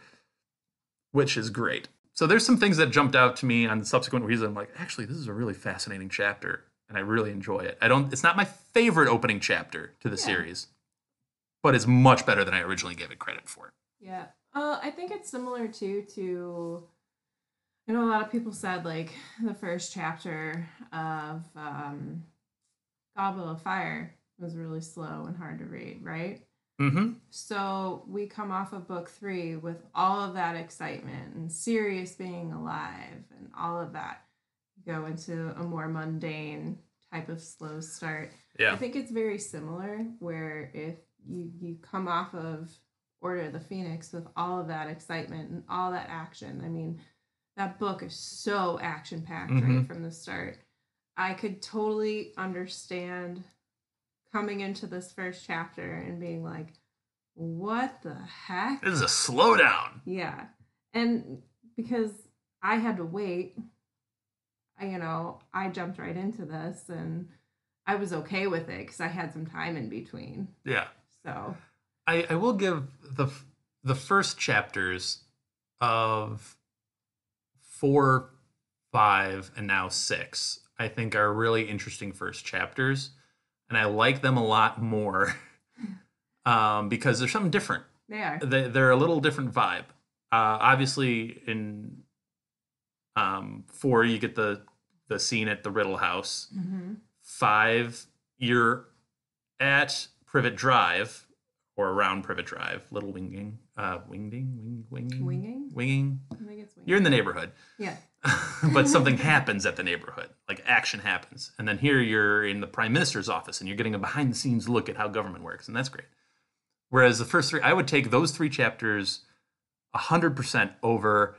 which is great. So there's some things that jumped out to me on the subsequent reads. I'm like, actually, this is a really fascinating chapter, and I really enjoy it. I don't. It's not my favorite opening chapter to the Yeah. series, but it's much better than I originally gave it credit for. Yeah. Uh, I think it's similar too to. I know a lot of people said like the first chapter of um, Goblet of Fire was really slow and hard to read, right? Mm-hmm. So we come off of book three with all of that excitement and Sirius being alive and all of that. Go into a more mundane type of slow start. Yeah. I think it's very similar where if you you come off of Order of the Phoenix with all of that excitement and all that action. I mean, that book is so action packed right Mhm. from the start. I could totally understand coming into this first chapter and being like, what the heck? This is a slowdown. Yeah. And because I had to wait, I, you know, I jumped right into this and I was okay with it because I had some time in between. Yeah. So, I, I will give the the first chapters of four, five, and now six. I think are really interesting first chapters, and I like them a lot more *laughs* um, because there's something different. They are. They, they're a little different vibe. Uh, obviously, in um, four, you get the the scene at the Riddle House. Mm-hmm. Five, you're at Privet Drive or around Privet Drive, Little Whinging, uh, Wingding, Wing, Winging, Winging? Winging. I think it's You're in the neighborhood. Yeah. *laughs* but something happens at the neighborhood like action happens and then here you're in the prime minister's office and you're getting a behind the scenes look at how government works and that's great whereas the first three i would take those three chapters 100% over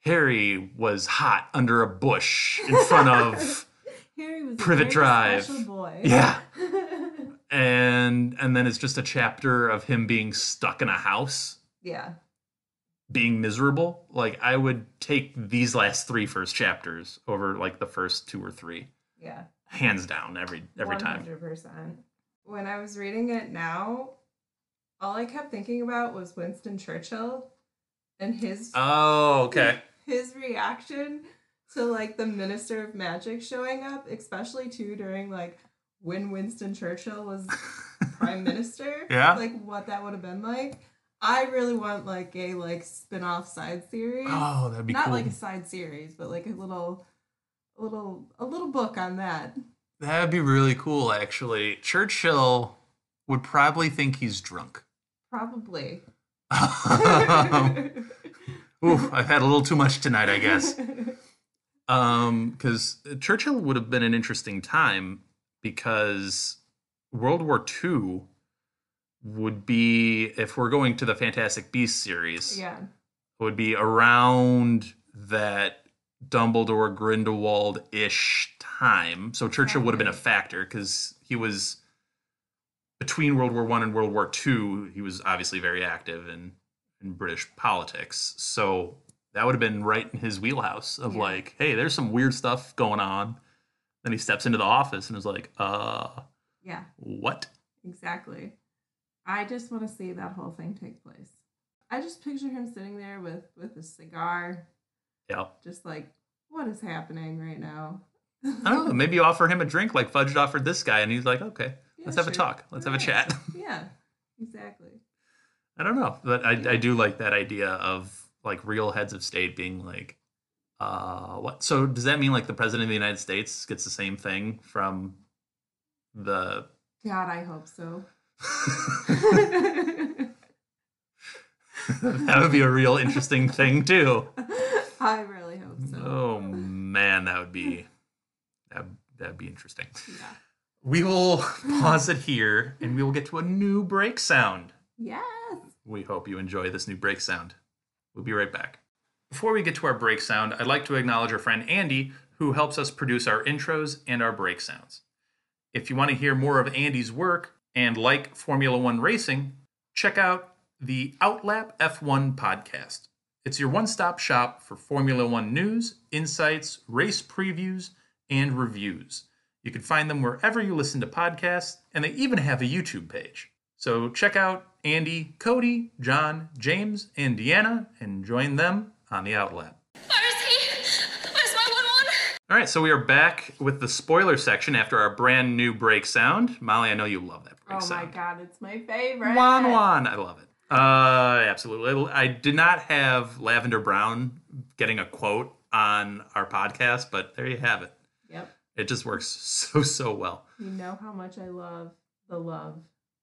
harry was hot under a bush in front of *laughs* Harry was Privet Drive. yeah *laughs* and and then it's just a chapter of him being stuck in a house yeah. being miserable like i would take these last three first chapters over like the first two or three Yeah. hands down every every time 100%. When I was reading it now, all I kept thinking about was Winston Churchill and his oh okay *laughs* his reaction to like the Minister of Magic showing up, especially too during like when Winston Churchill was *laughs* prime minister. Yeah. Like what that would have been like. I really want like a like spin-off side series. oh that'd be Not cool like a side series, but like a little a little a little book on that. that'd be really cool actually churchill would probably think he's drunk Probably. *laughs* Ooh, i've had a little too much tonight i guess *laughs* um because churchill would have been an interesting time because world war ii would be if we're going to the fantastic beasts series yeah. would be around that Dumbledore Grindelwald ish time. So Churchill would have been a factor because he was between World War One and World War Two. He was obviously very active in in British politics. So that would have been right in his wheelhouse of Yeah. like, hey, there's some weird stuff going on. Then he steps into the office and is like, uh, Yeah. what? Exactly. I just want to see that whole thing take place. I just picture him sitting there with with a cigar, Yeah. just like, what is happening right now? I don't know. *laughs* Maybe you offer him a drink like Fudge offered this guy, and he's like, okay, Yeah, let's have a talk. Let's have a chat. *laughs* Yeah, exactly. I don't know, but I, I do like that idea of like real heads of state being like, uh, what? So does that mean like the president of the United States gets the same thing from the? God, I hope so. *laughs* *laughs* that would be a real interesting thing too. I really hope so. Oh man, that would be that that'd be interesting. Yeah. We will pause it here, and we will get to a new break sound. Yes. We hope you enjoy this new break sound. We'll be right back. Before we get to our break sound, I'd like to acknowledge our friend Andy, who helps us produce our intros and our break sounds. If you want to hear more of Andy's work and like Formula One racing, check out the Outlap F1 podcast. It's your one stop shop for Formula One news, insights, race previews, and reviews. You can find them wherever you listen to podcasts, and they even have a YouTube page. So check out Andy, Cody, John, James, and Deanna and join them on the Outlap. Where is he? Where's my Won-Won? All right, so we are back with the spoiler section after our brand new break sound. Mollie, I know you love that break Oh sound. my god, it's my favorite. Won-Won. I love it. Uh, absolutely. I did not have Lavender Brown getting a quote on our podcast, but there you have it. Yep. It just works *laughs* so, so well. You know how much I love the love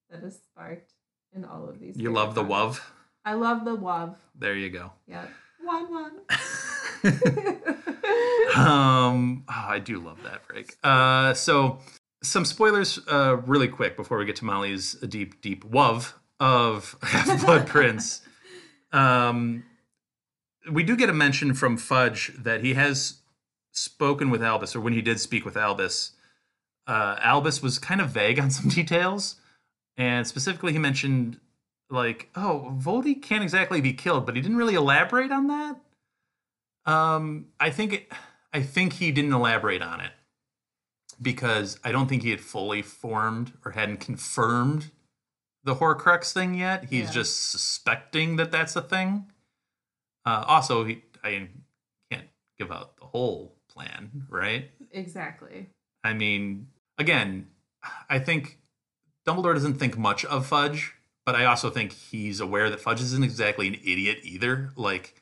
that is sparked in all of these. You love the favorite WUV? I love the love. There you go. Yep. Won-Won. *laughs* um, oh, I do love that break. Uh, so some spoilers, uh, really quick before we get to Mollie's deep, deep love of *laughs* Half Blood Prince. Um, we do get a mention from Fudge that he has spoken with Albus, or when he did speak with Albus, uh, Albus was kind of vague on some *laughs* details, and specifically he mentioned like, oh, Voldy can't exactly be killed, but he didn't really elaborate on that. Um, I think it, I think he didn't elaborate on it because I don't think he had fully formed or hadn't confirmed the Horcrux thing yet. He's Yeah. just suspecting that that's a thing. Uh, also, he I can't give out the whole plan, right? Exactly. I mean, again, I think Dumbledore doesn't think much of Fudge, but I also think he's aware that Fudge isn't exactly an idiot either. Like,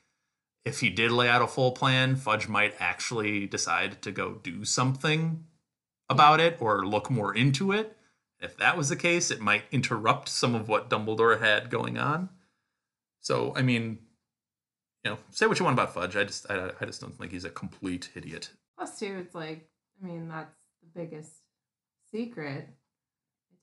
if he did lay out a full plan, Fudge might actually decide to go do something about it or look more into it. If that was the case, it might interrupt some of what Dumbledore had going on. So, I mean, you know, say what you want about Fudge. I just, I, I just don't think he's a complete idiot. Plus, too, it's like, I mean, that's the biggest secret.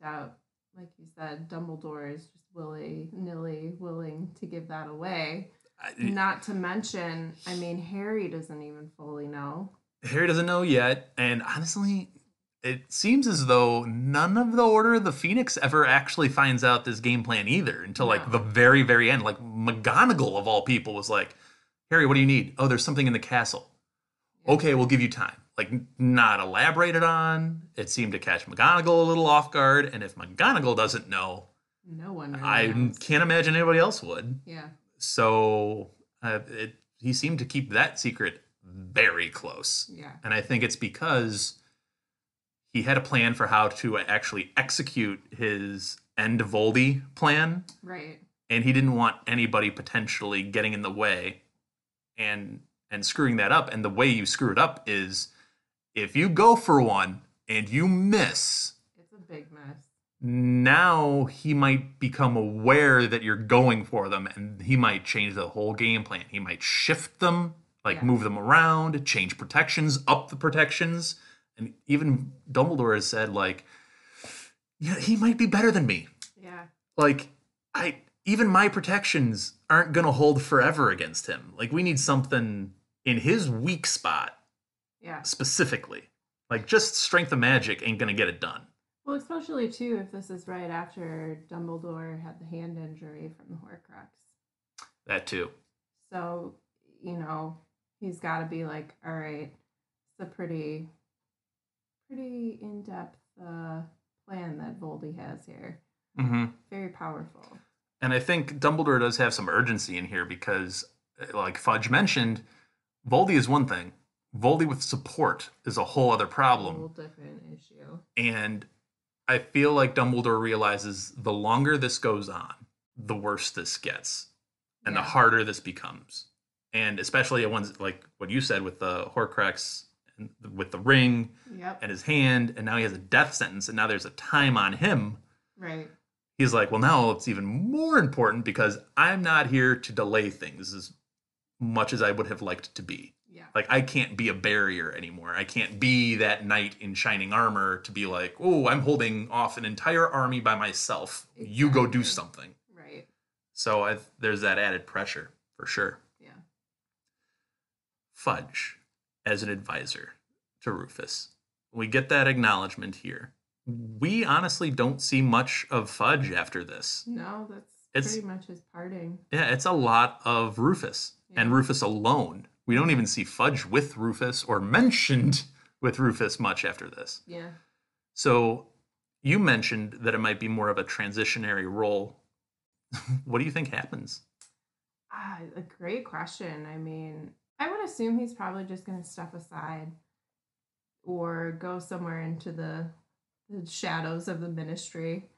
I doubt, like you said, Dumbledore is just willy nilly willing to give that away. I, Not to mention, I mean, Harry doesn't even fully know. Harry doesn't know yet, and honestly, it seems as though none of the Order of the Phoenix ever actually finds out this game plan either until like No. the very, very end. Like McGonagall of all people was like, "Harry, what do you need? Oh, there's something in the castle. Okay, we'll give you time." Like not elaborated on. It seemed to catch McGonagall a little off guard, and if McGonagall doesn't know, No one really I knows. can't imagine anybody else would. Yeah. So uh, it, he seemed to keep that secret very close. Yeah. And I think it's because he had a plan for how to actually execute his end Voldy plan, Right. and he didn't want anybody potentially getting in the way and and screwing that up. And the way you screw it up is if you go for one and you miss, It's a big mess. now he might become aware that you're going for them and he might change the whole game plan. He might shift them, like Yeah. move them around, change protections, up the protections. And even Dumbledore has said, like, yeah, he might be better than me. Yeah. Like, I even my protections aren't gonna hold forever against him. Like, we need something in his weak spot Yeah. specifically. Like, just strength of magic ain't gonna get it done. Well, especially too if this is right after Dumbledore had the hand injury from the Horcrux. That too. So, you know, he's got to be like, all right, it's a pretty, pretty in depth uh, plan that Voldy has here. Mm-hmm. Very powerful. And I think Dumbledore does have some urgency in here because, like Fudge mentioned, Voldy is one thing. Voldy with support is a whole other problem. Whole different issue. And I feel like Dumbledore realizes the longer this goes on, the worse this gets, and the harder this becomes. And especially at ones like what you said with the Horcrux, and with the ring Yep. and his hand, and now he has a death sentence, and now there's a time on him Right. he's like, well, now it's even more important because I'm not here to delay things as much as I would have liked to be. Yeah. Like, I can't be a barrier anymore. I can't be that knight in shining armor to be like, oh, I'm holding off an entire army by myself. You go do something. Right. So I, there's that added pressure for sure. Yeah. Fudge as an advisor to Rufus. We get that acknowledgement here. We honestly don't see much of Fudge after this. No, that's It's- pretty much his parting. Yeah, it's a lot of Rufus and Rufus alone. We don't even see Fudge with Rufus or mentioned *laughs* with Rufus much after this. Yeah. So you mentioned that it might be more of a transitionary role. *laughs* what do you think happens? Ah, a great question. I mean, I would assume he's probably just going to step aside or go somewhere into the, the shadows of the ministry,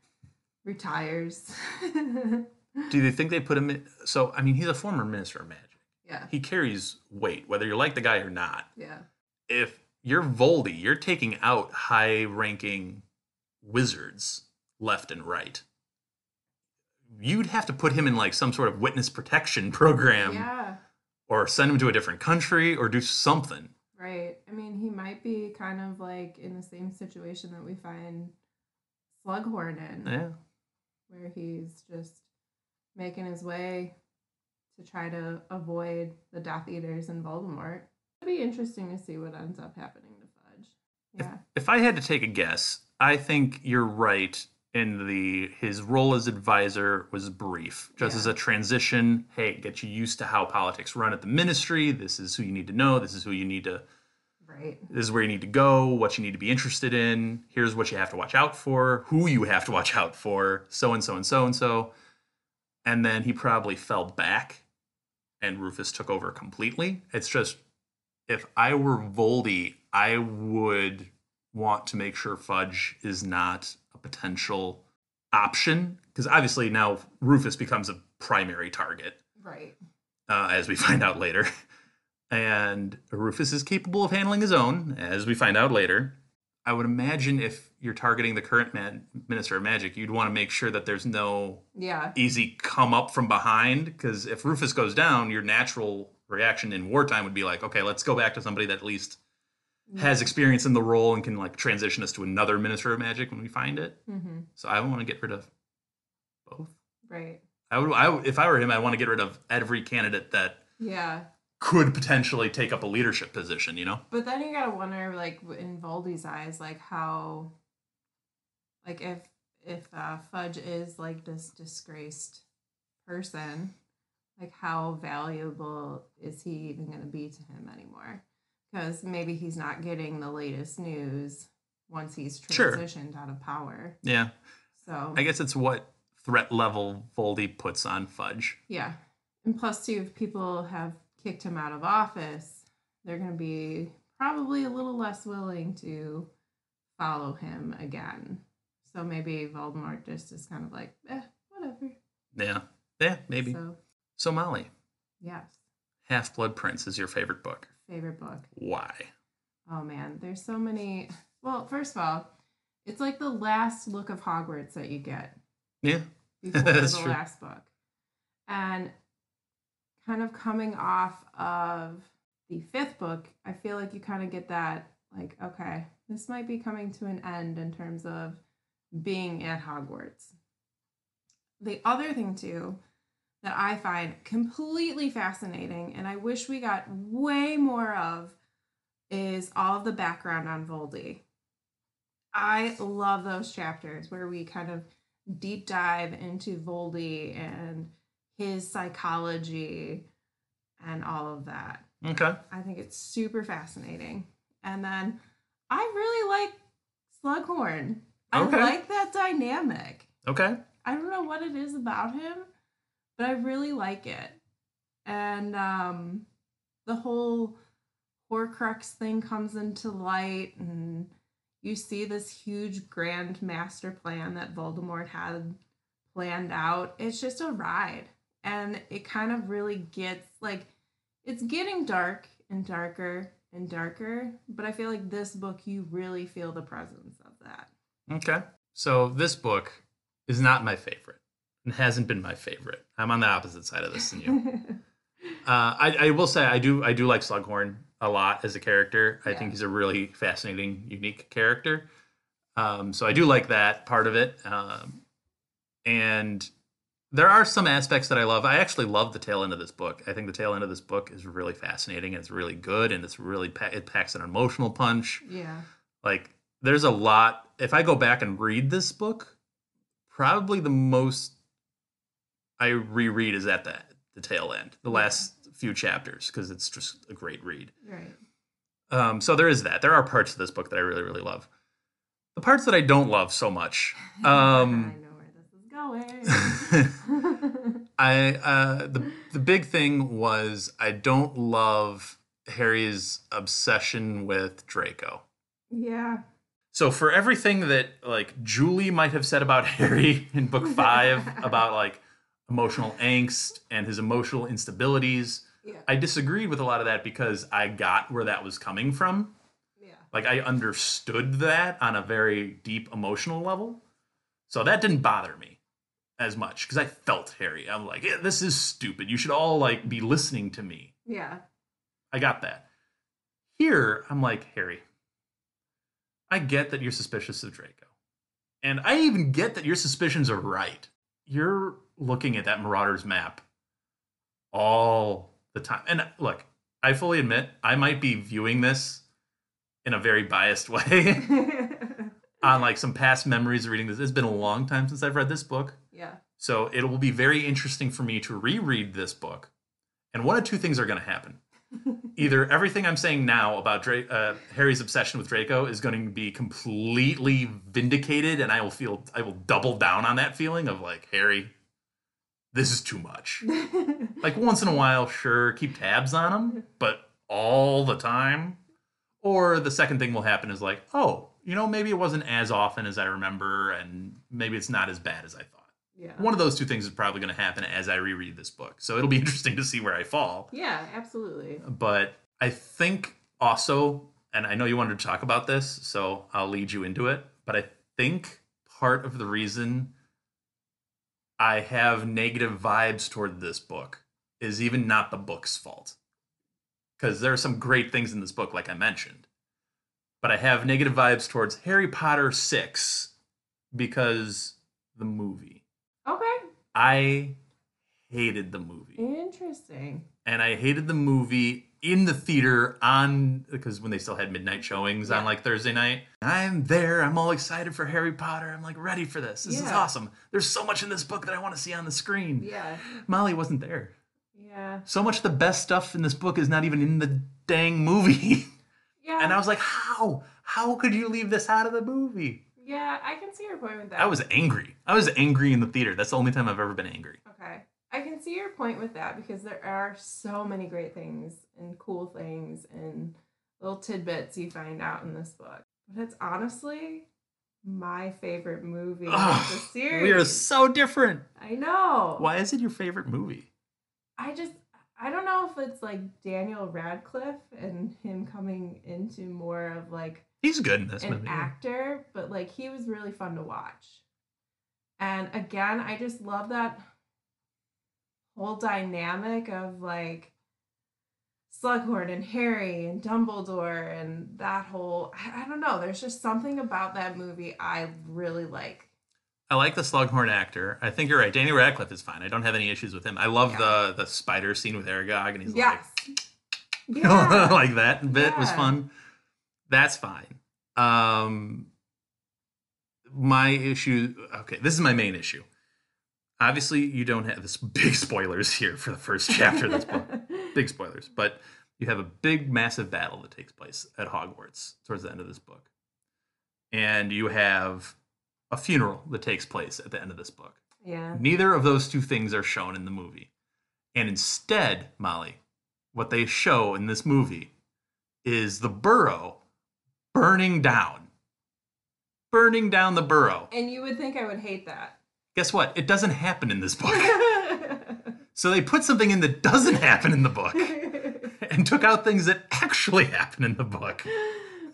retires. *laughs* Do you think they put him in? So, I mean, he's a former minister of magic. Yeah. He carries weight, whether you like the guy or not. Yeah. If you're Voldy, you're taking out high ranking wizards left and right. You'd have to put him in like some sort of witness protection *laughs* program. yeah. or send him to a different country or do something. Right. I mean, he might be kind of like in the same situation that we find Slughorn in. Yeah. where he's just making his way to try to avoid the Death Eaters and Voldemort. It'd be interesting to see what ends up happening to Fudge. Yeah. If I had to take a guess, I think you're right in the his role as advisor was brief, just Yeah. as a transition. Hey, get you used to how politics run at the ministry. This is who you need to know. This is who you need to. Right. This is where you need to go. What you need to be interested in. Here's what you have to watch out for. Who you have to watch out for. So and so and so and so. And then he probably fell back, and Rufus took over completely. It's just if I were Voldy, I would want to make sure Fudge is not a potential option because obviously now Rufus becomes a primary target, Right. uh, as we find out later. And Rufus is capable of handling his own, as we find out later. I would imagine if you're targeting the current man, Minister of Magic, you'd want to make sure that there's no Yeah. easy come up from behind because if Rufus goes down, your natural reaction in wartime would be like, okay, let's go back to somebody that at least has experience in the role and can like transition us to another Minister of Magic when we find it. Mm-hmm. So I want to get rid of both. Right. I would, I if I were him, I want to get rid of every candidate that Yeah. could potentially take up a leadership position. You know? But then you gotta wonder, like in Voldy's eyes, like how, like if if uh, Fudge is like this disgraced person, like how valuable is he even gonna be to him anymore? Because maybe he's not getting the latest news once he's Sure. transitioned out of power. Yeah. So I guess it's what threat level Voldy puts on Fudge. Yeah. And plus, too, if people have kicked him out of office, they're going to be probably a little less willing to follow him again. So maybe Voldemort just is kind of like, eh, whatever. Yeah. Yeah. Maybe. So, so Mollie, yes. Half Blood Prince is your favorite book. Favorite book. Why? Oh, man. There's so many. Well, first of all, it's like the last look of Hogwarts that you get. Yeah. *laughs* before That's the true. last book. And kind of coming off of the fifth book, I feel like you kind of get that like, okay, this might be coming to an end in terms of being at Hogwarts. The other thing, too, that I find completely fascinating and I wish we got way more of is all of the background on Voldy. I love those chapters where we kind of deep dive into Voldy and his psychology and all of that. Okay. I think it's super fascinating. And then I really like Slughorn. I like that dynamic. Okay. I don't know what it is about him, but I really like it. And um the whole Horcrux thing comes into light and you see this huge grand master plan that Voldemort had planned out. It's just a ride. And it kind of really gets like it's getting dark and darker and darker, but I feel like this book you really feel the presence of that. Okay. So this book is not my favorite and hasn't been my favorite. I'm on the opposite side of this than you. *laughs* uh, I, I will say I do I do like Slughorn a lot as a character. I Yeah. think he's a really fascinating, unique character. Um, so I do like that part of it. Um, and there are some aspects that I love. I actually love the tail end of this book. I think the tail end of this book is really fascinating. It's really good, and it's really pa- it packs an emotional punch. yeah. Like there's a lot. If I go back and read this book, probably the most I reread is at the the tail end, the last few chapters, because it's just a great read. Right. Um, so there is that. There are parts of this book that I really, really love. The parts that I don't love so much. *laughs* I Um, know where this is going. *laughs* I uh, the the big thing was I don't love Harry's obsession with Draco. yeah. So for everything that like Julie might have said about *laughs* Harry in book *laughs* five about like emotional angst and his emotional instabilities, Yeah. I disagreed with a lot of that because I got where that was coming from. Yeah. Like I understood that on a very deep emotional level. So that didn't bother me as much because I felt Harry. I'm like, yeah, this is stupid. You should all like be listening to me. Yeah. I got that. Here, I'm like, Harry, I get that you're suspicious of Draco. And I even get that your suspicions are right. You're looking at that Marauders map all the time. And look, I fully admit I might be viewing this in a very biased *laughs* way *laughs* on like some past memories of reading this. It's been a long time since I've read this book. yeah. So it will be very interesting for me to reread this book. And one of two things are going to happen. Either everything I'm saying now about Dra- uh, Harry's obsession with Draco is going to be completely vindicated, and I will feel I will double down on that feeling of like Harry, this is too much. *laughs* like once in a while, sure, keep tabs on him, but all the time. Or the second thing will happen is like, oh, you know, maybe it wasn't as often as I remember, and maybe it's not as bad as I thought. Yeah. One of those two things is probably going to happen as I reread this book. So it'll be *laughs* interesting to see where I fall. Yeah, absolutely. But I think also, and I know you wanted to talk about this, so I'll lead you into it. But I think part of the reason I have negative vibes toward this book is even not the book's fault. Because there are some great things in this book, like I mentioned. But I have negative vibes towards Harry Potter 6 because the movie. I hated the movie Interesting. and I hated the movie in the theater on because when they still had midnight showings on like Thursday night. I'm there. I'm all excited for Harry Potter. I'm like ready for this. This is awesome. There's so much in this book that I want to see on the screen. Yeah. Mollie wasn't there. Yeah. So much of the best stuff in this book is not even in the dang movie. *laughs* Yeah. and I was like, how? How could you leave this out of the movie? Yeah, I can see your point with that. I was angry. I was angry in the theater. That's the only time I've ever been angry. Okay. I can see your point with that because there are so many great things and cool things and little tidbits you find out in this book. But it's honestly my favorite movie of the series. we are so different. I know. Why is it your favorite movie? I just I don't know if it's like Daniel Radcliffe and him coming into more of like He's good in this an movie. actor, but like he was really fun to watch. And again, I just love that whole dynamic of like Slughorn and Harry and Dumbledore and that whole I, I don't know, there's just something about that movie I really like. I like the Slughorn actor. I think you're right. Danny Radcliffe is fine. I don't have any issues with him. I love the the spider scene with Aragog, and he's Yes. *laughs* like, Yeah. like that bit was fun. That's fine. Um, my issue. Okay, this is my main issue. Obviously, you don't have this *laughs* big spoilers here for the first chapter of this book. *laughs* Big spoilers, but you have a big, massive battle that takes place at Hogwarts towards the end of this book, and you have a funeral that takes place at the end of this book. yeah. Neither of those two things are shown in the movie. And instead, Mollie, what they show in this movie is the burrow burning down. Burning down the burrow. And you would think I would hate that. Guess what? It doesn't happen in this book. *laughs* So they put something in that doesn't happen in the book *laughs* and took out things that actually happen in the book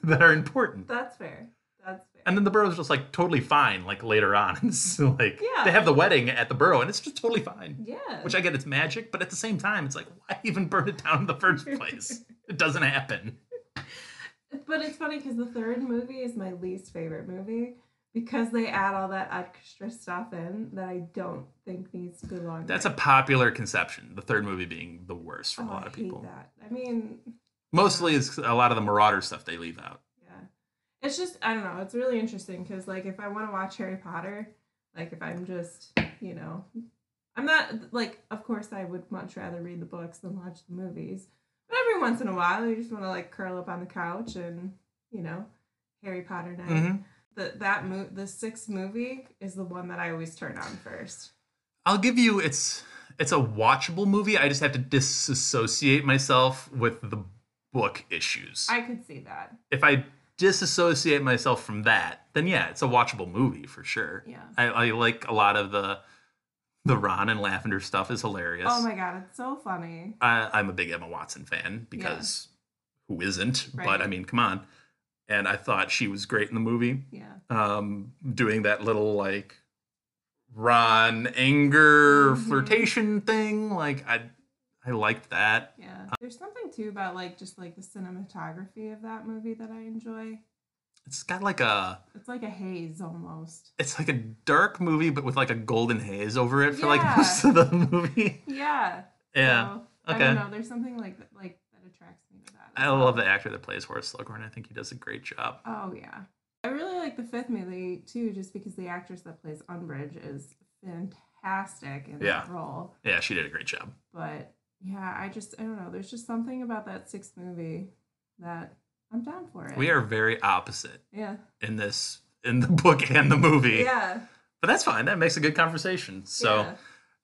that are important. That's fair. That's fair. And then the burrow's just like totally fine, like later on. *laughs* It's like Yeah. they have the wedding at the burrow and it's just totally fine. yeah. Which I get it's magic, but at the same time, it's like, why even burn it down in the first place? It doesn't happen. But it's funny because the third movie is my least favorite movie because they add all that extra stuff in that I don't think needs to belong. That's a popular conception, the third movie being the worst from Oh, a lot I of people. that. I mean, Mostly it's a lot of the Marauder stuff they leave out. yeah, it's just I don't know. It's really interesting because like if I want to watch Harry Potter, like if I'm just you know, I'm not like of course I would much rather read the books than watch the movies. But every once in a while, you just want to like curl up on the couch and you know, Harry Potter night. Mhm. the that mo- the sixth movie is the one that I always turn on first. I'll give you it's it's a watchable movie. I just have to disassociate myself with the book issues. I could see that. if I disassociate myself from that, then yeah, it's a watchable movie for sure. Yeah. I, I like a lot of the the Ron and Lavender stuff is hilarious. Oh my god, it's so funny. I, I'm a big Emma Watson fan because who isn't? But I mean, come on. And I thought she was great in the movie, Yeah. um, doing that little like Ron anger Mhm. flirtation thing. Like I, I liked that. Yeah. There's something too about like just like the cinematography of that movie that I enjoy. It's got like a, It's like a haze almost. it's like a dark movie, but with like a golden haze over it for like most of the movie. Yeah. Yeah. So, I don't know. There's something like that, like that attracts me to that. I well. love the actor that plays Horace Slughorn. I think he does a great job. Oh yeah. I really like the fifth movie too, just because the actress that plays Umbridge is fantastic in Yeah. that role. Yeah, she did a great job. But yeah, I just I don't know. There's just something about that sixth movie that I'm down for it. We are very opposite Yeah. in this in the *laughs* book and the movie. Yeah. But that's fine. That makes a good conversation. So, Yeah.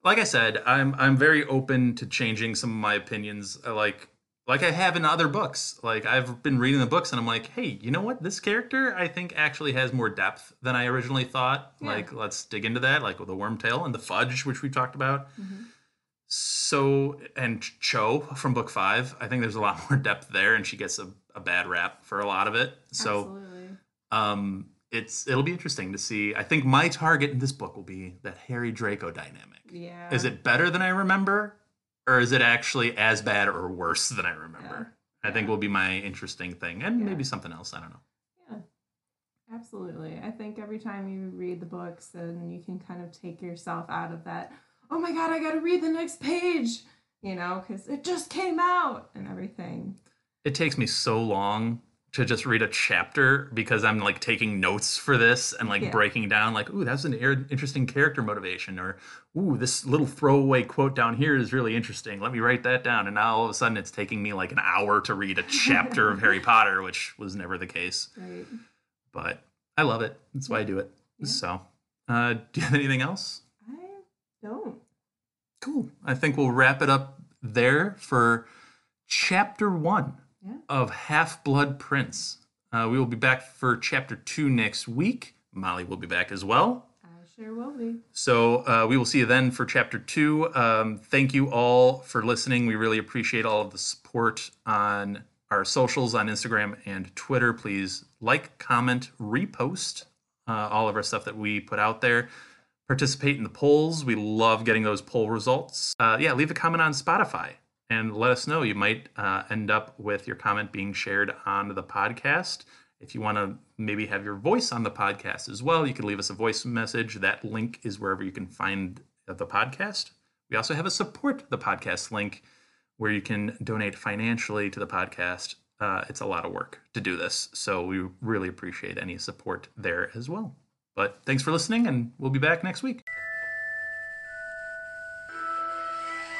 like I said, I'm I'm very open to changing some of my opinions. I like like I have in other books. Like I've been reading the books and I'm like, hey, you know what? This character I think actually has more depth than I originally thought. Yeah. Like let's dig into that, like with the wormtail and the fudge, which we talked about. Mhm. So and Cho from book five, I think there's a lot *laughs* more depth there, and she gets a, a bad rap for a lot of it. So um it's it'll be interesting to see. I think my target in this book will be that Harry Draco dynamic. Yeah. Is it better than I remember? Or is it actually as bad or worse than I remember? I think will be my interesting thing. And Yeah. maybe something else. I don't know. Yeah. Absolutely. I think every time you read the books, then you can kind of take yourself out of that, oh my God, I got to read the next page, you know, because it just came out and everything. It takes me so long to just read a chapter because I'm like taking notes for this and like Yeah. breaking down like, ooh, that's an interesting character motivation or ooh, this little throwaway quote down here is really interesting. Let me write that down. And now all of a sudden it's taking me like an hour to read a chapter of Harry *laughs* Potter, which was never the case. Right. But I love it. That's why I do it. Yeah. So, uh, do you have anything else? I don't. Cool. I think we'll wrap it up there for chapter one Yeah. of Half Blood Prince. Uh, we will be back for chapter two next week. Mollie will be back as well. I sure will be. So uh, we will see you then for chapter two. Um, thank you all for listening. We really appreciate all of the support on our socials on Instagram and Twitter. Please like, comment, repost uh, all of our stuff that we put out there. Participate in the polls. We love getting those poll results. Uh, yeah, leave a comment on Spotify and let us know. You might uh, end up with your comment being shared on the podcast. If you want to maybe have your voice on the podcast as well, you can leave us a voice message. That link is wherever you can find the podcast. We also have a support the podcast link where you can donate financially to the podcast. Uh, it's a lot of work to do this, so we really appreciate any support there as well. But thanks for listening, and we'll be back next week.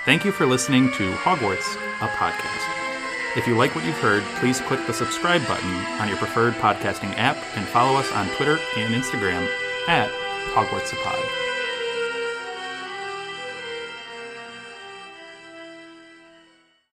Thank you for listening to Hogwarts, a podcast. If you like what you've heard, please click the subscribe button on your preferred podcasting app and follow us on Twitter and Instagram at Hogwarts a Pod.